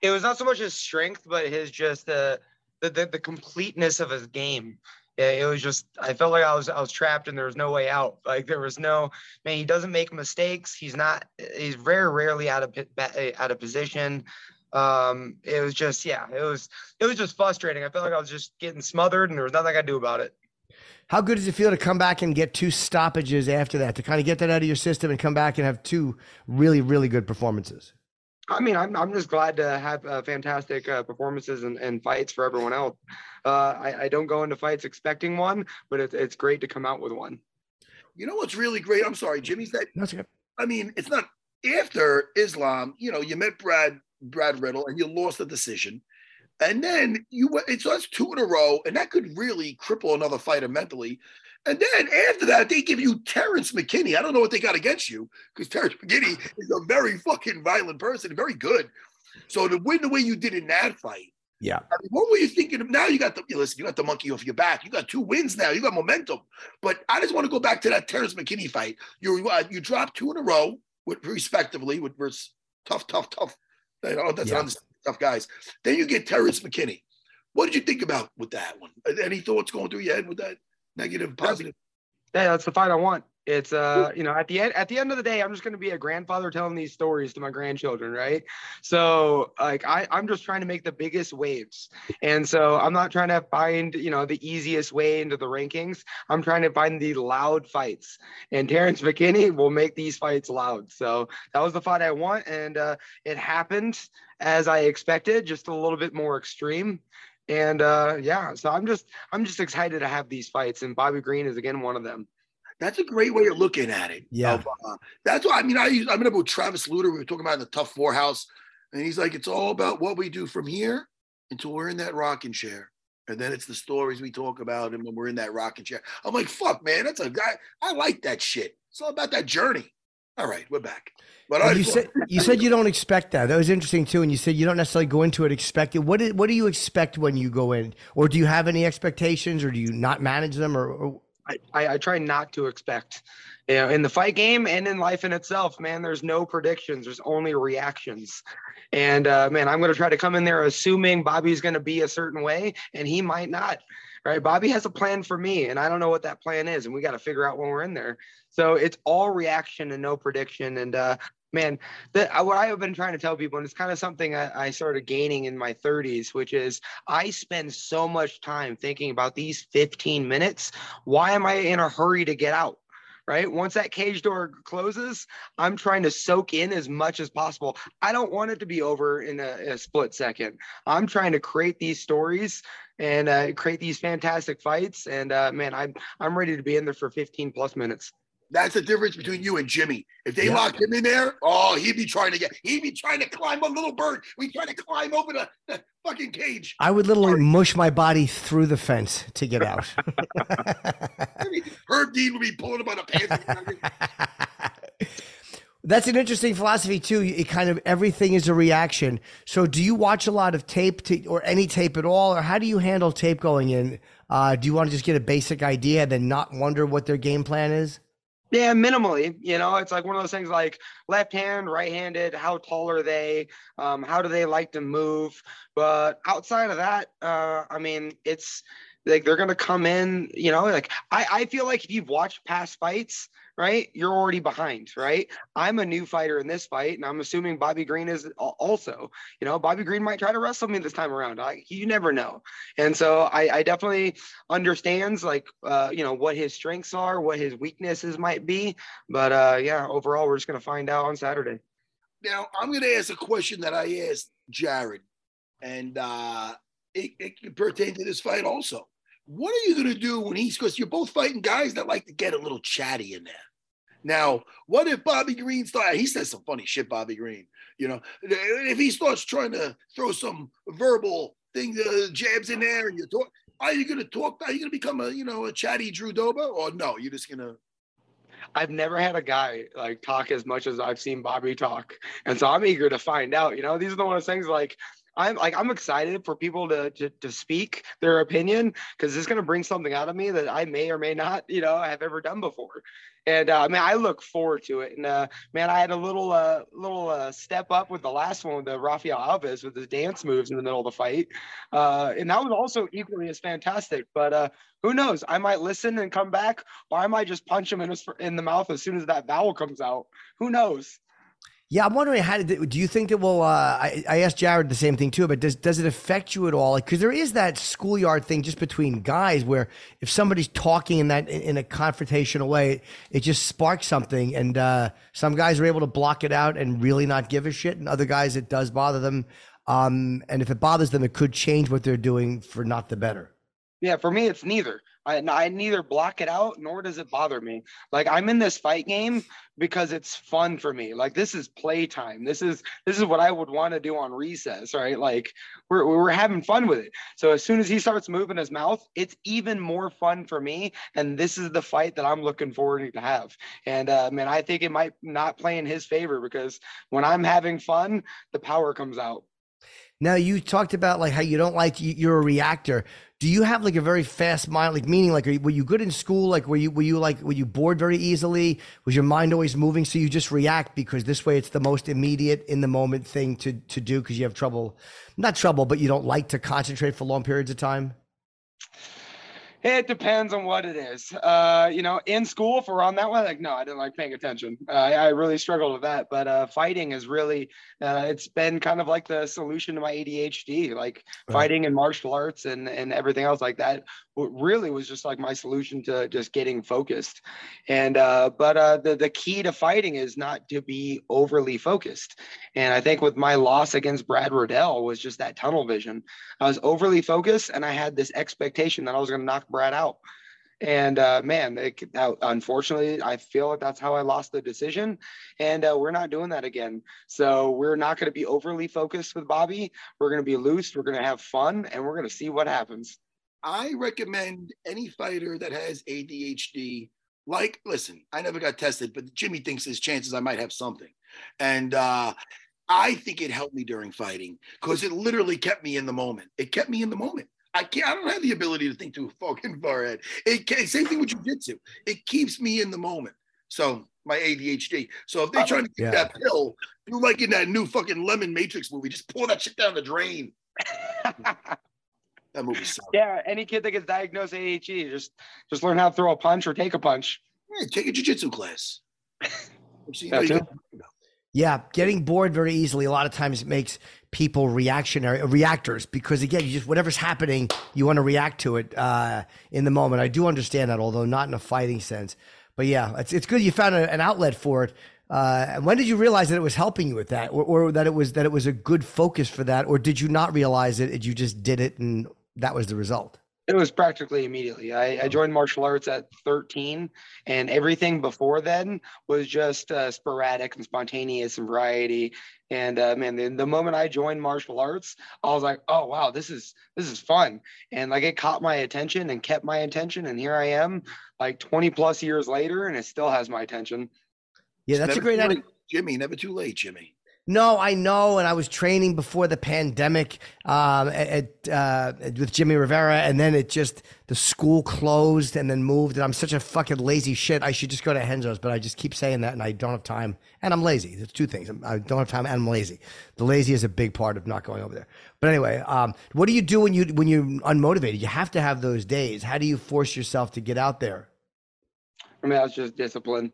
It was not so much his strength, but his just the the the, the completeness of his game. It was just I felt like I was I was trapped and there was no way out. Like there was no man. He doesn't make mistakes. He's not. He's very rarely out of out of position. Um, it was just yeah. It was it was just frustrating. I felt like I was just getting smothered and there was nothing I could do about it. How good does it feel to come back and get two stoppages after that to kind of get that out of your system and come back and have two really really good performances? I mean, I'm, I'm just glad to have uh, fantastic uh, performances and, and fights for everyone else. Uh, I, I don't go into fights expecting one, but it's, it's great to come out with one. You know what's really great? I'm sorry, Jimmy's that That's good. I mean, it's not after Islam, you know, you met Brad Brad Riddell and you lost the decision. And then you went, so that's two in a row, and that could really cripple another fighter mentally. And then after that, they give you Terrence McKinney. I don't know what they got against you because Terrence McKinney (laughs) is a very fucking violent person, very good. So to win the way you did in that fight, Yeah. I mean, what were you thinking of? Now you got the you listen, you got the monkey off your back. You got two wins now. You got momentum. But I just want to go back to that Terrence McKinney fight. You uh, you dropped two in a row, with respectively, with versus tough, tough, tough. You know, that's Yeah. Tough guys. Then you get Terrence McKinney. What did you think about with that one? Any thoughts going through your head with that negative, positive? Yeah, that's the fight I want. It's uh, you know, at the end at the end of the day, I'm just gonna be a grandfather telling these stories to my grandchildren, right? So like I, I'm just trying to make the biggest waves. And so I'm not trying to find, you know, the easiest way into the rankings. I'm trying to find the loud fights. And Terrence McKinney will make these fights loud. So that was the fight I want. And uh, it happened as I expected, just a little bit more extreme and uh yeah so i'm just i'm just excited to have these fights and bobby green is again one of them That's a great way of looking at it. Yeah. Of, uh, that's why I mean I used, I remember with Travis Lutter, we were talking about in the TUF four house, and he's like, it's all about what we do from here until we're in that rocking chair. And then it's the stories we talk about and when we're in that rocking chair. I'm like, fuck, man, that's a guy. I like that shit. It's all about that journey. All right, we're back. But I you said you said you don't expect that. That was interesting too. And you said you don't necessarily go into it expecting. What what do you expect when you go in, or do you have any expectations, or do you not manage them, or, or I, I, try not to expect you know in the fight game and in life in itself man there's no predictions there's only reactions. And uh, man i'm going to try to come in there assuming bobby's going to be a certain way and he might not right? Bobby has a plan for me and i don't know what that plan is and we got to figure out when we're in there. So it's all reaction and no prediction and uh, man that what i have been trying to tell people and it's kind of something I, I started gaining in my 30s which is i spend so much time thinking about these 15 minutes. Why am i in a hurry to get out right? Once that cage door closes i'm trying to soak in as much as possible. I don't want it to be over in a, a split second. I'm trying to create these stories and uh, create these fantastic fights and uh, man i'm i'm ready to be in there for 15 plus minutes That's the difference between you and Jimmy. If they Yeah. locked him in there, oh, he'd be trying to get, he'd be trying to climb a little bird. We try to climb over the, the fucking cage. I would literally mush my body through the fence to get out. (laughs) (laughs) Herb Dean would be pulling him by the pants. (laughs) That's an interesting philosophy too. It kind of everything is a reaction. So, do you watch a lot of tape to, or any tape at all, or how do you handle tape going in? Uh, do you want to just get a basic idea and then not wonder what their game plan is? Yeah, minimally. You know, it's like one of those things like left hand, right handed, how tall are they? Um, how do they like to move? But outside of that, uh, I mean, it's like they're gonna come in, you know, like I, I feel like if you've watched past fights, right, you're already behind, right? I'm a new fighter in this fight, and I'm assuming Bobby Green is also. You know, Bobby Green might try to wrestle me this time around. I, you never know. And so I, I definitely understands like uh, you know what his strengths are, what his weaknesses might be. But uh, yeah, overall, we're just gonna find out on Saturday. Now, I'm to ask a question that I asked Jared, and uh, it, it can pertain to this fight also. What are you going to do when he's, because you're both fighting guys that like to get a little chatty in there. Now, what if Bobby Green starts, he says some funny shit, Bobby Green, you know, if he starts trying to throw some verbal thing, uh, jabs in there and you talk, are you going to talk, are you going to become a, you know, a chatty Drew Dober or no, you're just going to, I've never had a guy like talk as much as I've seen Bobby talk, and so I'm eager to find out. You know, these are the one of things like. I'm like I'm excited for people to to, to speak their opinion because it's going to bring something out of me that I may or may not you know have ever done before, and uh, man I look forward to it. And uh, man I had a little uh, little uh, step up with the last one with the Rafael Alves with his dance moves in the middle of the fight, uh, and that was also equally as fantastic. But uh, who knows? I might listen and come back, or I might just punch him in his in the mouth as soon as that vowel comes out. Who knows? Yeah, I'm wondering how did, do you think that will? Uh, I, I asked Jared the same thing too, but does does it affect you at all? Because there is that schoolyard thing just between guys where if somebody's talking in that in a confrontational way, it just sparks something, and uh, some guys are able to block it out and really not give a shit, and other guys it does bother them. Um, and if it bothers them, it could change what they're doing for not the better. Yeah, for me, it's neither. I, I neither block it out nor does it bother me. Like I'm in this fight game because it's fun for me. Like this is playtime. This is this is what I would want to do on recess, right? Like we're we're having fun with it. So as soon as he starts moving his mouth, it's even more fun for me. And this is the fight that I'm looking forward to have. And uh, man, I think it might not play in his favor because when I'm having fun, the power comes out. Now you talked about like how you don't like you- you're a reactor. Do you have like a very fast mind? Like meaning like you, were you good in school? Like were you were you like were you bored very easily? Was your mind always moving? So you just react because this way it's the most immediate in the moment thing to to do because you have trouble, not trouble, but you don't like to concentrate for long periods of time. It depends on what it is. Uh, you know, in school, if we're on that one, like, no, I didn't like paying attention. Uh, I, I really struggled with that. But uh, fighting is really, uh, it's been kind of like the solution to my ADHD, like Right. fighting and martial arts and, and everything else like that. Really was just like my solution to just getting focused. And, uh, but uh, the, the key to fighting is not to be overly focused. And I think with my loss against Brad Riddell was just that tunnel vision. I was overly focused and I had this expectation that I was going to knock Brad out. And uh, man, it, unfortunately, I feel like that's how I lost the decision. And uh, we're not doing that again. So we're not going to be overly focused with Bobby. We're going to be loose. We're going to have fun, and we're going to see what happens. I recommend any fighter that has ADHD. Like, listen, I never got tested, but Jimmy thinks his chances I might have something. And uh, I think it helped me during fighting because it literally kept me in the moment. It kept me in the moment. I can't. I don't have the ability to think too fucking far ahead. It can, same thing with jujitsu. It keeps me in the moment. So my ADHD. So if they're uh, trying to get Yeah. that pill, do like in that new fucking Lemon Matrix movie, just pour that shit down the drain. (laughs) That movie sucks. yeah, any kid that gets diagnosed ADHD, just just learn how to throw a punch or take a punch. Yeah, take a jujitsu class. (laughs) So you know That you too. got- Yeah, getting bored very easily. A lot of times makes people reactionary reactors because again, you just whatever's happening, you want to react to it uh, in the moment. I do understand that, although not in a fighting sense. But yeah, it's it's good you found a, an outlet for it. Uh, and when did you realize that it was helping you with that, or, or that it was that it was a good focus for that, or did you not realize it? You just did it, and that was the result. It was practically immediately. I, I joined martial arts at 13, and everything before then was just uh, sporadic and spontaneous and variety. And uh, man, the, the moment I joined martial arts, I was like, "Oh wow, this is this is fun!" And like it caught my attention and kept my attention. And here I am, like 20 plus years later, and it still has my attention. Yeah, that's a great idea. Jimmy, never too late, Jimmy. No, I know, and I was training before the pandemic um, at, uh, with Jimmy Rivera, and then it just the school closed and then moved, and I'm such a fucking lazy shit. I should just go to Renzo's, but I just keep saying that, and I don't have time, and I'm lazy. There's two things: I don't have time, and I'm lazy. The lazy is a big part of not going over there. But anyway, um, what do you do when you when you're unmotivated? You have to have those days. How do you force yourself to get out there? I mean, that's just discipline,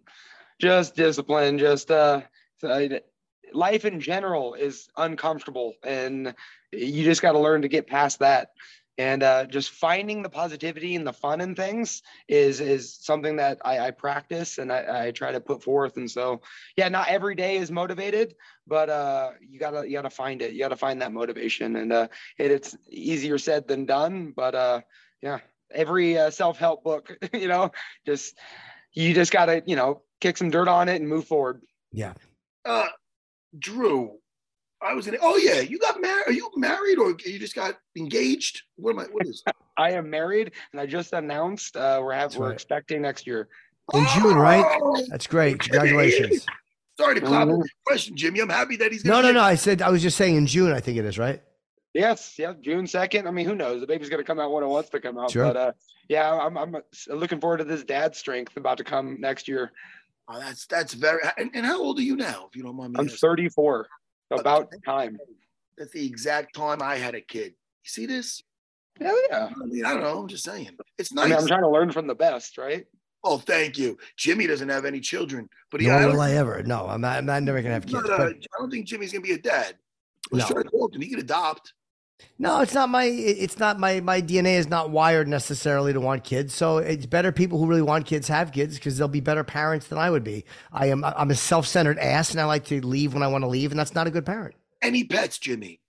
just discipline, just uh, so I- life in general is uncomfortable, and you just got to learn to get past that. And uh, just finding the positivity and the fun in things is is something that I, I practice and I, I try to put forth. And so, yeah, not every day is motivated, but uh, you gotta you gotta find it. You gotta find that motivation, and uh, it, it's easier said than done. But uh, yeah, every uh, self help book, (laughs) you know, just you just got to, you know, kick some dirt on it and move forward. Yeah. Drew, I was in. Oh yeah, you got married. Are you married or you just got engaged? What am I? What is? (laughs) I am married and I just announced uh, we're have, That's we're right. expecting next year. In June, right? Oh, That's great. Congratulations. Sorry to clap Mhm. your question, Jimmy. I'm happy that he's. No, no, no. I said I was just saying in June. I think it is right. Yes, yeah, June second. I mean, who knows? The baby's gonna come out when it wants to come out. Sure. But uh, yeah, I'm I'm looking forward to this dad strength about to come next year. Oh, that's that's very. And, and how old are you now, if you don't mind me I'm asking? 34. About time. That's the exact time I had a kid. You see this? Hell yeah. I mean, I don't know. I'm just saying. It's I nice. mean, I'm trying to learn from the best, right? oh, thank you. Jimmy doesn't have any children, but he. Nor I don't, will I ever. No, I'm not. I'm not never gonna have kids. not, uh, but I don't think Jimmy's gonna be a dad. Let's No. try to talk to him. He can adopt. No, it's not my. It's not my. My DNA is not wired necessarily to want kids. So it's better people who really want kids have kids because they'll be better parents than I would be. I am. I'm a self-centered ass, and I like to leave when I want to leave, and that's not a good parent. Any pets, Jimmy?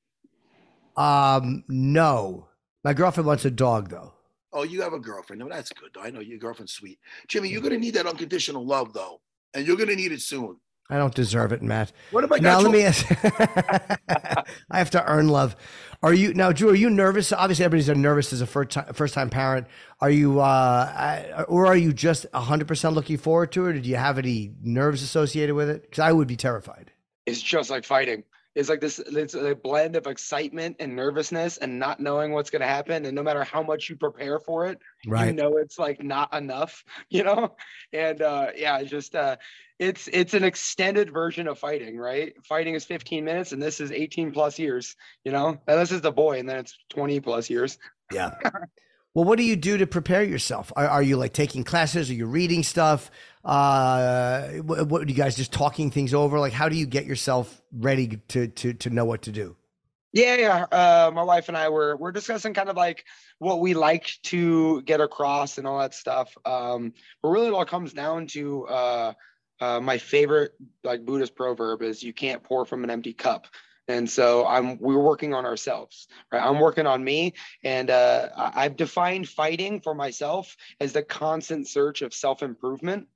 Um, no. My girlfriend wants a dog though. Oh, you have a girlfriend. No, that's good. I know your girlfriend's sweet. Jimmy, you're gonna need that unconditional love though, and you're gonna need it soon. I don't deserve it, Matt. What if I now let you? me ask. (laughs) I have to earn love. Are you now, Drew? Are you nervous? Obviously, everybody's nervous as a first time, first time parent. Are you, uh, or are you just hundred percent looking forward to it? Or do you have any nerves associated with it? Because I would be terrified. It's just like fighting. It's like this it's a blend of excitement and nervousness and not knowing what's going to happen and no matter how much you prepare for it, you Right. know it's like not enough, (laughs) you know? And uh yeah, it's just uh it's it's an extended version of fighting, right? Fighting is 15 minutes and this is 18 plus years, you know? And this is the boy and then it's 20 plus years. Yeah. (laughs) Well, what do you do to prepare yourself? Are, are you like taking classes? Are you reading stuff? Uh, what, what are you guys just talking things over? Like, how do you get yourself ready to to to know what to do? Yeah, yeah. Uh, my wife and I were we're discussing kind of like what we like to get across and all that stuff. Um, but really, it all comes down to uh, uh, my favorite like Buddhist proverb is "You can't pour from an empty cup." And so I'm we're working on ourselves, right? I'm working on me, and uh, I've defined fighting for myself as the constant search of self improvement.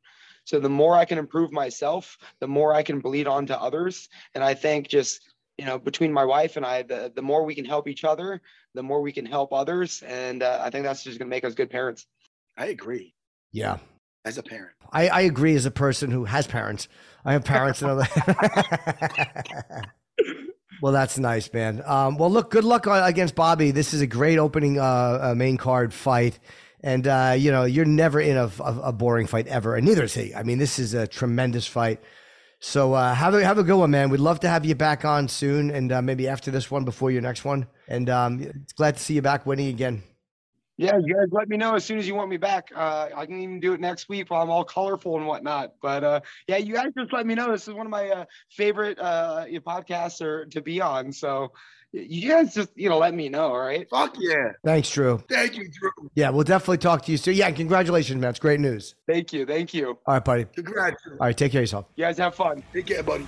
So the more I can improve myself, the more I can bleed on to others. And I think just you know between my wife and I, the the more we can help each other, the more we can help others, and uh, I think that's just going to make us good parents. I agree. Yeah. As a parent, I, I agree. As a person who has parents, I have parents and other. (laughs) well, that's nice, man. Um, well, look, good luck against Bobby. This is a great opening uh, uh, main card fight. And, uh, you know, you're never in a, a, a, boring fight ever. And neither is he. I mean, this is a tremendous fight. So uh, have, a, have a good one, man. We'd love to have you back on soon. And uh, maybe after this one, before your next one. And um, glad to see you back winning again. Yeah, you guys let me know as soon as you want me back. Uh, I can even do it next week while I'm all colorful and whatnot. But uh, yeah, you guys just let me know. This is one of my uh, favorite uh, podcasts or to be on. So you guys just you know let me know. All right. Fuck yeah. Thanks, Drew. Thank you, Drew. Yeah, we'll definitely talk to you soon. Yeah, congratulations, man. It's great news. Thank you. Thank you. All right, buddy. Congrats. All right, take care of yourself. You guys have fun. Take care, buddy.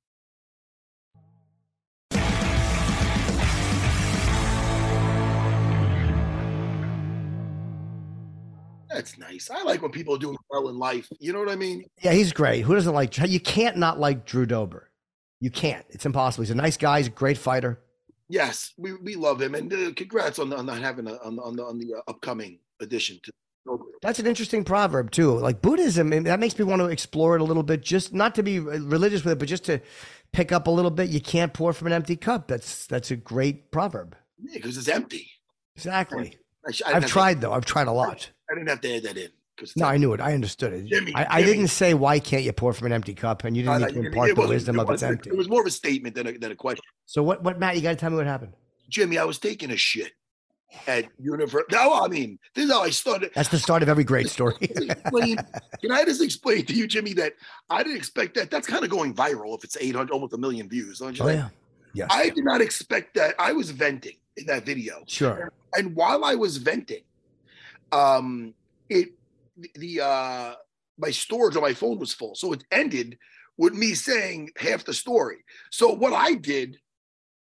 That's nice. I like when people are doing well in life. You know what I mean? Yeah, he's great. Who doesn't like? You can't not like Drew Dober. You can't. It's impossible. He's a nice guy. He's a great fighter. Yes, we, we love him, and uh, congrats on, the, on not having a, on the on the, on the uh, upcoming edition to. That's an interesting proverb too. Like Buddhism, that makes me want to explore it a little bit. Just not to be religious with it, but just to pick up a little bit. You can't pour from an empty cup. That's that's a great proverb. Yeah, because it's empty. Exactly. I, have tried though. I've tried a lot. I didn't have to add that in. No, I knew it. I understood it. Jimmy, I, I, didn't say why can't you pour from an empty cup, and you didn't even impart the wisdom of it's empty. It was more of a statement than a, than a question. So what? What, Matt? You got to tell me what happened. Jimmy, I was taking a shit at university. No, I mean, this is how I started. That's the start of every great story. (laughs) explain, can I just explain to you, Jimmy, that I didn't expect that. That's kind of going viral if it's 800, almost a million views. Don't you oh, yeah. Yes. I did not expect that. I was venting in that video. Sure. And while I was venting, um, it the uh my storage on my phone was full. So it ended with me saying half the story. So what I did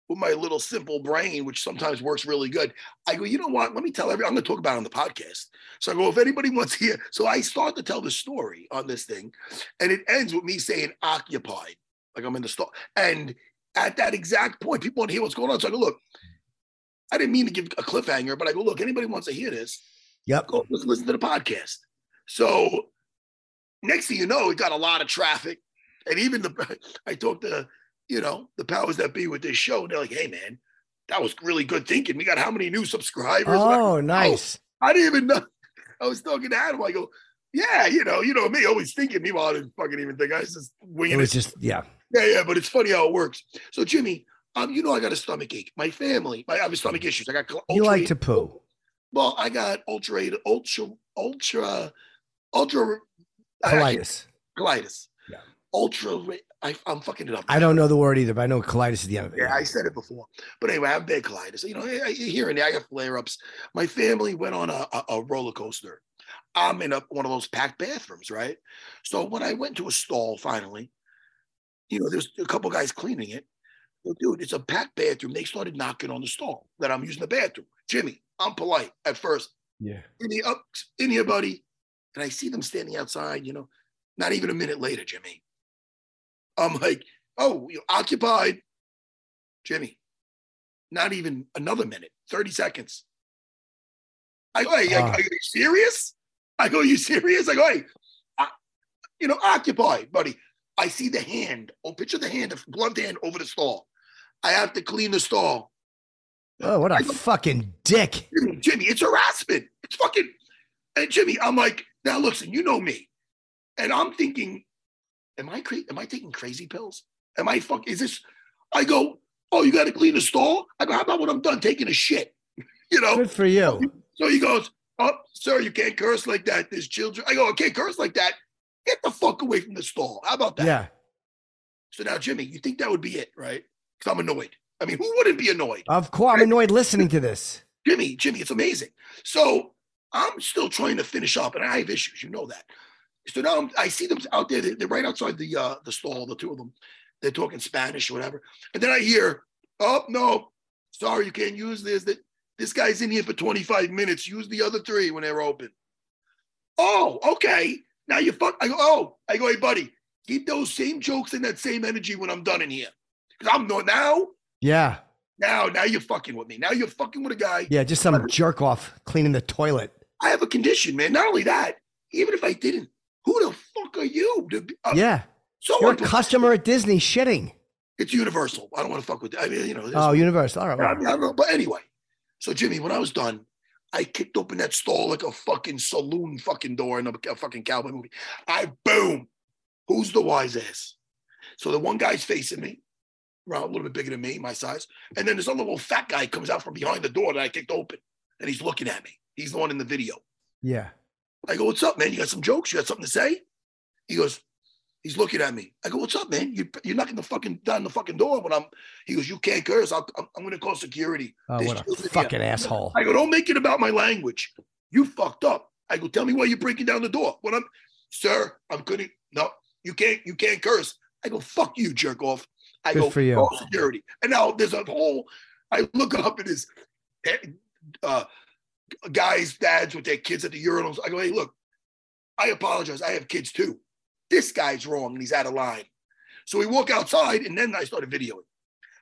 with my little simple brain, which sometimes works really good, I go, you know what? Let me tell everyone. I'm going to talk about it on the podcast. So I go, if anybody wants to hear, so I start to tell the story on this thing, and it ends with me saying occupied, like I'm in the store. And at that exact point, people want to hear what's going on. So I go, look, I didn't mean to give a cliffhanger, but I go, look, anybody wants to hear this, Yep. Go listen, to the podcast. So next thing you know, it got a lot of traffic. And even the (laughs) I talked to, you know, the powers that be with this show. and They're like, hey man, that was really good thinking. We got how many new subscribers? Oh, nice. Oh, I didn't even know. (laughs) I was talking to Adam. I go, yeah, you know, you know me always thinking. Meanwhile, I didn't fucking even think. I was just winging it. Was it. just yeah. Yeah, yeah, but it's funny how it works. So Jimmy, um, you know, I got a stomach ache. My family, I have a stomach issues. I got. You like to poo. Well, I got ultra, ultra, ultra, ultra colitis. Colitis. Yeah. Ultra. I, I'm fucking it up. I don't know the word either, but I know colitis is the end of it. Yeah, I said it before. But anyway, I have bad colitis. You know, I, I, here and there, I got flare ups. My family went on a, a, a roller coaster. I'm in a, one of those packed bathrooms, right? So when I went to a stall finally, you know, there's a couple guys cleaning it. Well, dude, it's a packed bathroom. They started knocking on the stall that I'm using the bathroom. Jimmy, I'm polite at first. Yeah. In here, up, in here, buddy. And I see them standing outside, you know, not even a minute later, Jimmy. I'm like, oh, you occupied. Jimmy, not even another minute, 30 seconds. I go, hey, Ah. are you serious? I go, you serious? I go, hey, I- you know, occupied, buddy. I see the hand. Oh, picture the hand, the gloved hand over the stall. I have to clean the stall. Oh, what a fucking dick. Jimmy, Jimmy, it's harassment. It's fucking. And Jimmy, I'm like, now listen, you know me, and I'm thinking, am I cra- am I taking crazy pills? Am I fuck? Is this? I go, oh, you got to clean the stall. I go, how about when I'm done taking a shit? (laughs) You know. Good for you. So he goes, oh, sir, you can't curse like that. There's children. I go, I can't curse like that. Get the fuck away from the stall. How about that? Yeah. So now, Jimmy, you think that would be it, right? Because I'm annoyed. I mean, who wouldn't be annoyed? Of course. I'm annoyed listening to this. Jimmy, Jimmy, it's amazing. So I'm still trying to finish up, and I have issues. You know that. So now I'm, I see them out there. They're, right outside the uh, the stall. The two of them. They're talking Spanish or whatever. And then I hear, "Oh no, sorry, you can't use this. That this guy's in here for 25 minutes. Use the other three when they're open." Oh, okay. Now you fuck. I go. Oh, I go. Hey, buddy, keep those same jokes and that same energy when I'm done in here. Because I'm not now. Yeah. Now, now you're fucking with me. Now you're fucking with a guy. Yeah. Just some jerk off cleaning the toilet. I have a condition, man. Not only that, even if I didn't, who the fuck are you? To be, uh, Yeah. So You're a customer at Disney shitting. it's universal. I don't want to fuck with. I mean, you know. Oh, Universal. All right. I, mean, I don't know, but anyway. So Jimmy, when I was done, I kicked open that stall like a fucking saloon fucking door in a, a fucking cowboy movie. I boom. Who's the wise ass? So the one guy's facing me, around a little bit bigger than me, my size, and then this other little fat guy comes out from behind the door that I kicked open, and he's looking at me. He's the one in the video. Yeah. I go, what's up, man? You got some jokes? You got something to say? He goes, he's looking at me. I go, what's up, man? You, you're knocking the fucking down the fucking door when I'm. He goes, you can't curse. I'll, I'm, I'm going to call security. Oh, There's what a children here." fucking asshole. I go, don't make it about my language. You fucked up. I go, tell me why you're breaking down the door. When I'm, sir, I'm gonna. No, you can't. You can't curse. I go, fuck you, jerk off. I Good go, for you. call security. And now there's a whole. I look up at his uh, guys, dads with their kids at the urinals. I go, hey, look, I apologize. I have kids too. This guy's wrong and he's out of line. So we walk outside and then I started videoing.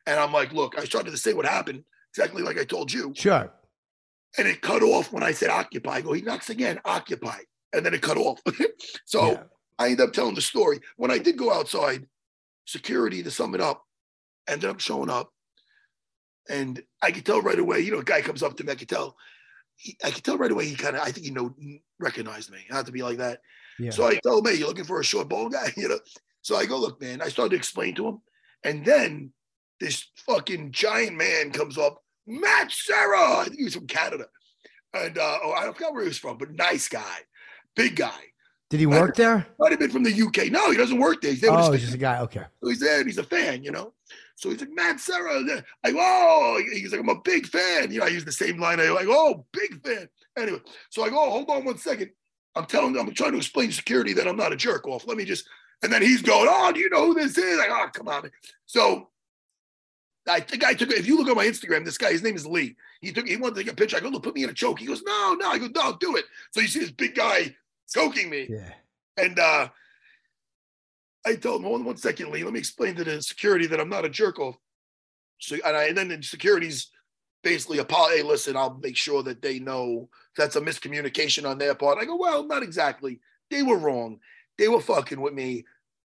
And I'm like, look, I started to say what happened exactly like I told you. Sure. And it cut off when I said occupy. I go, he knocks again, occupy. And then it cut off. (laughs) so Yeah. I end up telling the story. When I did go outside, security, to sum it up, ended up showing up. And I could tell right away, you know, a guy comes up to me, I could tell, he, I could tell right away he kind of, I think he know, recognized me. Not to be like that. Yeah. So I told him, hey, you're looking for a short bald guy? (laughs) You know? So I go, look, man, I started to explain to him. And then this fucking giant man comes up, Matt Serra, I think he was from Canada. And uh, oh, I don't forgot where he was from, but nice guy, big guy. Did he work there? Might have been from the UK. No, he doesn't work there. He's there Oh, he's just a guy. Okay. so he's there and he's a fan, you know. So he's like, Matt Serra. I go, oh, he's like, I'm a big fan. You know, I use the same line. I go, I oh, big fan. Anyway, so I go, oh, hold on one second. I'm telling I'm trying to explain security that I'm not a jerk off. Let me just, and then he's going, oh, do you know who this is? Like, oh, come on. So I think I took, if you look on my Instagram, this guy, his name is Lee. He took, he wanted to take a picture. I go, look, put me in a choke. He goes, no, no. I go, no, do it. So you see this big guy choking me. Yeah. And uh, I told him, hold on one second, Lee. Let me explain to the security that I'm not a jerk off. So, and, I, and then the security's basically a hey, listen, I'll make sure that they know that's a miscommunication on their part. I go, well, not exactly. They were wrong. They were fucking with me.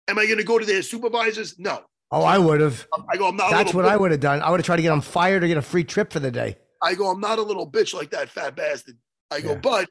Am I going to go to their supervisors? No. Oh, I would have. I go, I'm not. That's what I would have done. I would have tried to get them fired or get a free trip for the day. I go, I'm not a little bitch like that fat bastard. I go, Yeah. but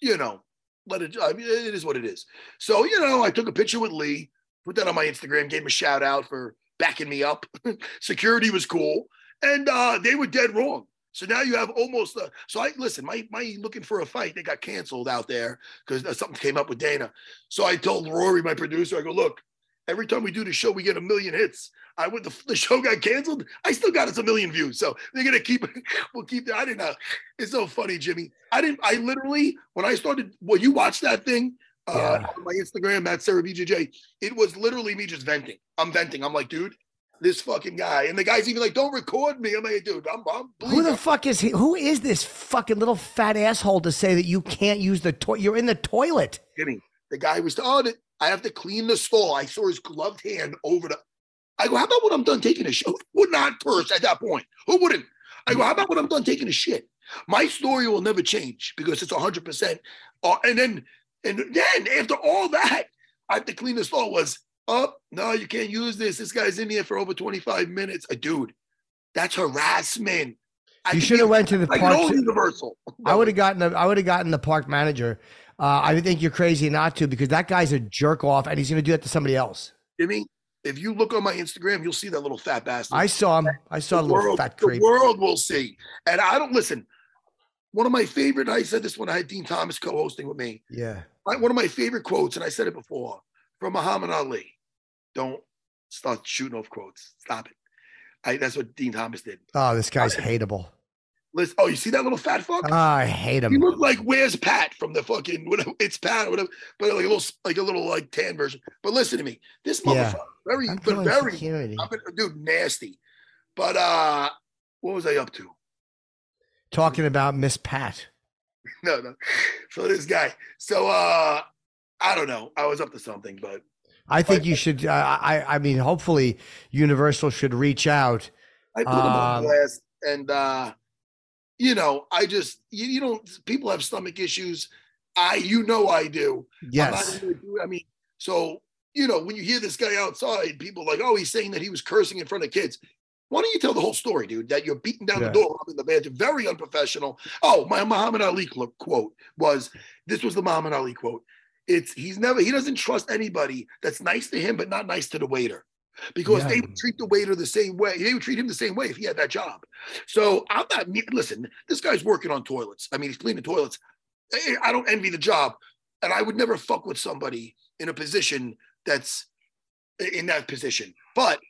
you know, let it. I mean, it is what it is. So you know, I took a picture with Lee, put that on my Instagram, gave him a shout out for backing me up. (laughs) Security was cool, and uh, they were dead wrong. So now you have almost. So I listen. My my looking for a fight. They got canceled out there because something came up with Dana. So I told Rory, my producer, I go, look. Every time we do the show, we get a million hits. I went the, the show got canceled. I still got us a million views. So they're gonna keep (laughs) we'll keep that. I didn't know. It's so funny, Jimmy. I didn't I literally when I started Well, you watched that thing uh Yeah. on my Instagram, Matt Serra BJJ, it was literally me just venting. I'm venting. I'm like, dude, this fucking guy. And the guy's even like, don't record me. I'm like, dude, I'm, I'm Who the fuck is he? Who is this fucking little fat asshole to say that you can't use the toilet? You're in the toilet. Jimmy. The guy was on it. I have to clean the stall. I saw his gloved hand over the. I go, how about when I'm done taking a shit? Who would not curse at that point? Who wouldn't? I go, how about when I'm done taking a shit? My story will never change because it's 100%. Uh, and then, and then after all that, I have to clean the stall. Was up? Oh, no, you can't use this. This guy's in here for over 25 minutes. A dude, that's harassment. I You should have went to the I park. know Universal. I would have gotten the I would have gotten the park manager. Uh, I think you're crazy not to because that guy's a jerk off and he's going to do that to somebody else. Jimmy, if you look on my Instagram, you'll see that little fat bastard. I saw him. I saw a the little world, fat the creep. world will see. And I don't listen. One of my favorite, I said this when I had Din Thomas co-hosting with me. Yeah. One of my favorite quotes, and I said it before, from Muhammad Ali. Don't start shooting off quotes. Stop it. I, that's what Din Thomas did. Oh, this guy's hateable. Listen, oh, you see that little fat fuck? Oh, I hate him. He looked like where's Pat from the fucking whatever it's Pat or whatever, but like a little like a little like tan version. But listen to me, this Yeah. motherfucker, very I'm but very security. I'm gonna- dude, nasty. But uh what was I up to? Talking about Miss Pat. (laughs) No, no. So this guy. So uh I don't know. I was up to something, but I think you should. Uh, I I mean, hopefully, Universal should reach out. I put him on Um, blast and uh you know, I just you, you don't people have stomach issues. I you know I do. Yes. do- I mean, so you know, when you hear this guy outside, people like, oh, he's saying that he was cursing in front of kids. Why don't you tell the whole story, dude? That you're beating down Yeah. the door in the bathroom. Very unprofessional. Oh, my Muhammad Ali quote was this was the Muhammad Ali quote. It's he's never he doesn't trust anybody that's nice to him but not nice to the waiter. Because Yeah. they would treat the waiter the same way. They would treat him the same way if he had that job. So I'm not me- listen, this guy's working on toilets. I mean, he's cleaning toilets. I don't envy the job. And I would never fuck with somebody in a position that's in that position. But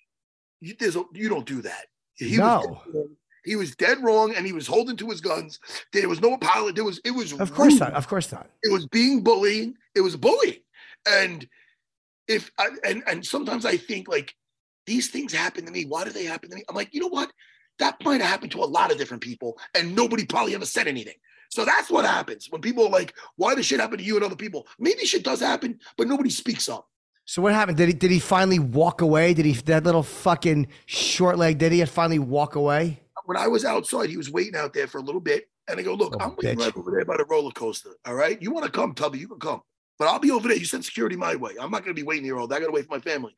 you, there's a, you don't do that. He was No. dead wrong. he was dead wrong, and he was holding to his guns. There was no apology. There was it was Of course rude. not. Of course not. It was being bullying. It was bullying, and if I, and and sometimes I think like these things happen to me. Why do they happen to me? I'm like, you know what? That might have happened to a lot of different people, and nobody probably ever said anything. So that's what happens when people are like, "Why does shit happen to you and other people?" Maybe shit does happen, but nobody speaks up. So what happened? Did he did he finally walk away? Did he that little fucking short leg? Did he finally walk away? When I was outside, he was waiting out there for a little bit, and I go, "Look, Oh, I'm waiting bitch. right over there by the roller coaster. All right, you want to come, Tubby? You can come, but I'll be over there. You send security my way. I'm not going to be waiting here all day. I got to wait for my family."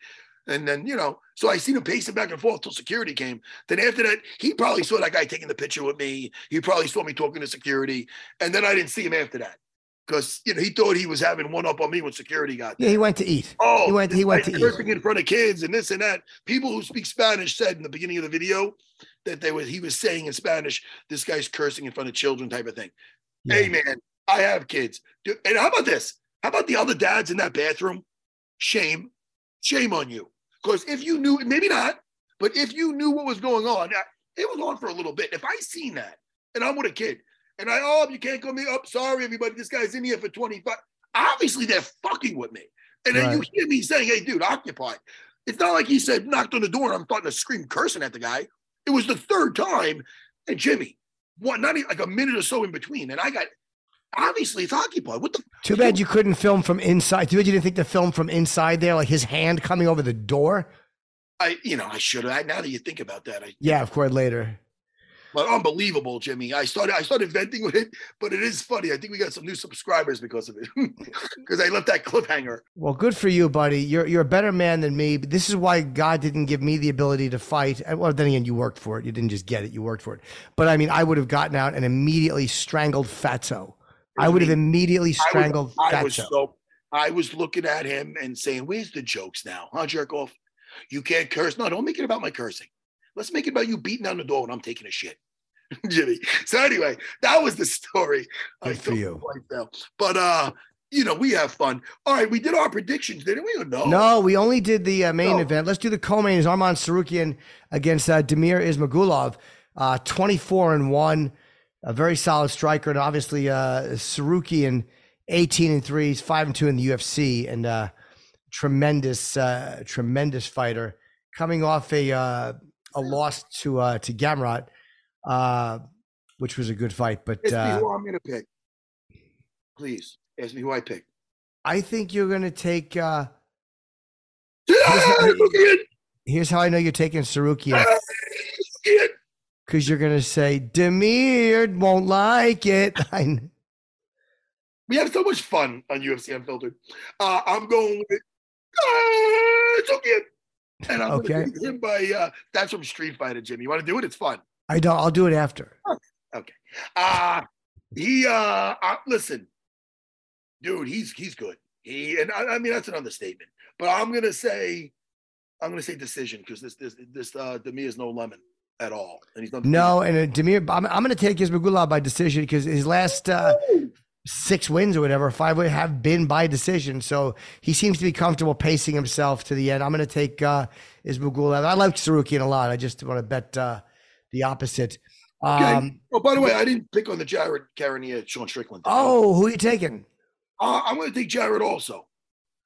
And then, you know, so I seen him pacing back and forth till security came. Then after that, he probably saw that guy taking the picture with me. He probably saw me talking to security. And then I didn't see him after that. Because, you know, he thought he was having one up on me when security got there. Yeah, he went to eat. Oh, he went. He went to eat. cursing in front of kids and this and that. People who speak Spanish said in the beginning of the video that they was he was saying in Spanish, this guy's cursing in front of children, type of thing. Hey man, I have kids. And how about this? How about the other dads in that bathroom? Shame, shame on you. Because if you knew, maybe not, but if you knew what was going on, it was on for a little bit. If I seen that and I'm with a kid and I, oh, you can't come me up. Oh, sorry, everybody. This guy's in here for 25. Obviously, they're fucking with me. And then you hear me saying, hey, dude, occupy. It's not like he said, knocked on the door and I'm starting to scream cursing at the guy. It was the third time. And Jimmy, what, not even like a minute or so in between. And I got, obviously, it's occupied. What the? Too bad you couldn't film from inside. Too bad you didn't think to film from inside there, like his hand coming over the door. I, you know, I should have. Now that you think about that, I, Yeah, of course. Later. but unbelievable, Jimmy. I started, I started venting with it, but it is funny. I think we got some new subscribers because of it, (laughs) because I left that cliffhanger. Well, good for you, buddy. You're you're a better man than me. But this is why God didn't give me the ability to fight. Uh, well, then again, you worked for it. You didn't just get it. You worked for it. But I mean, I would have gotten out and immediately strangled Fatso. I would have immediately strangled I was, Fatso. so, I was looking at him and saying, "Where's the jokes now, huh, jerk off? You can't curse. No, don't make it about my cursing. Let's make it about you beating down the door when I'm taking a shit." (laughs) Jimmy. So anyway, that was the story. I Good for you. my wife now. But uh, you know, we have fun. All right, we did our predictions, didn't we? Or no? No, we only did the uh, main No. event. Let's do the co-main. Is Arman Tsarukyan against uh, Demir Ismagulov, uh, twenty-four and one, a very solid striker, and obviously uh, Tsarukyan, eighteen and three, he's five and two in the UFC, and uh, tremendous, uh, tremendous fighter, coming off a uh, a loss to uh, to Gamrot, uh, which was a good fight. But Ask me uh, who I'm to pick. Please ask me who I pick. I think you're going to take. Uh, (laughs) look here's how I know you're taking Tsarukyan. (laughs) Because you're gonna say Demir won't like it. (laughs) We have so much fun on UFC Unfiltered. Uh, I'm going with ah, it's okay. And I'm Okay. to him by uh, that's from Street Fighter, Jimmy. You want to do it? It's fun. I don't. I'll do it after. Okay. Uh he uh, uh listen, dude, he's he's good. He and I, I mean that's an understatement. But I'm gonna say I'm gonna say decision because this this this uh Demir is no lemon at all. And he's not No, and uh, Demir, I'm, I'm gonna take Ismagulov by decision because his last uh, six wins or whatever, five wins, have been by decision. So he seems to be comfortable pacing himself to the end. I'm gonna take uh, Ismagulov. I like Tsarukyan a lot. I just want to bet uh, the opposite. Okay. Um, oh, by the way, I didn't pick on the Jared Cannonier, Sean Strickland. thing. oh, who are you taking? Uh, I'm going to take Jared also.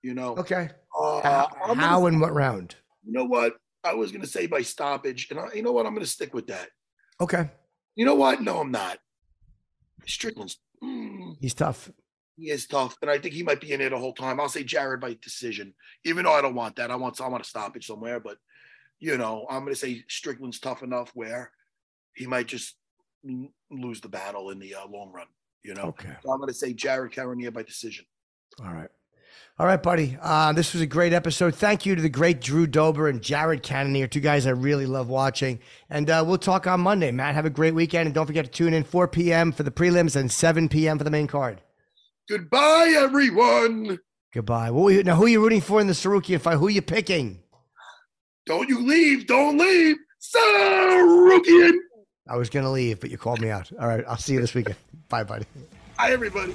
You know, Okay. uh, How, I'm gonna- how and what round? you know what? I was going to say by stoppage, and I, you know what? I'm going to stick with that. Okay. You know what? No, I'm not. Strickland's mm, He's tough. he is tough, and I think he might be in there the whole time. I'll say Jared by decision, even though I don't want that. I want I want a stoppage somewhere, but you know, I'm going to say Strickland's tough enough where he might just lose the battle in the uh, long run. You know, Okay. so I'm going to say Jared Cannonier by decision. All right. All right, buddy. Uh, this was a great episode. Thank you to the great Drew Dober and Jared Cannonier, two guys I really love watching. And uh, we'll talk on Monday. Matt, have a great weekend. And don't forget to tune in 4 p.m. for the prelims and 7 p.m. for the main card. Goodbye, everyone. Goodbye. You, now, who are you rooting for in the Tsarukyan fight? Who are you picking? Don't you leave. Don't leave. Tsarukyan. I was going to leave, but you called me out. All right. I'll see you this weekend. Bye, buddy. Hi, everybody.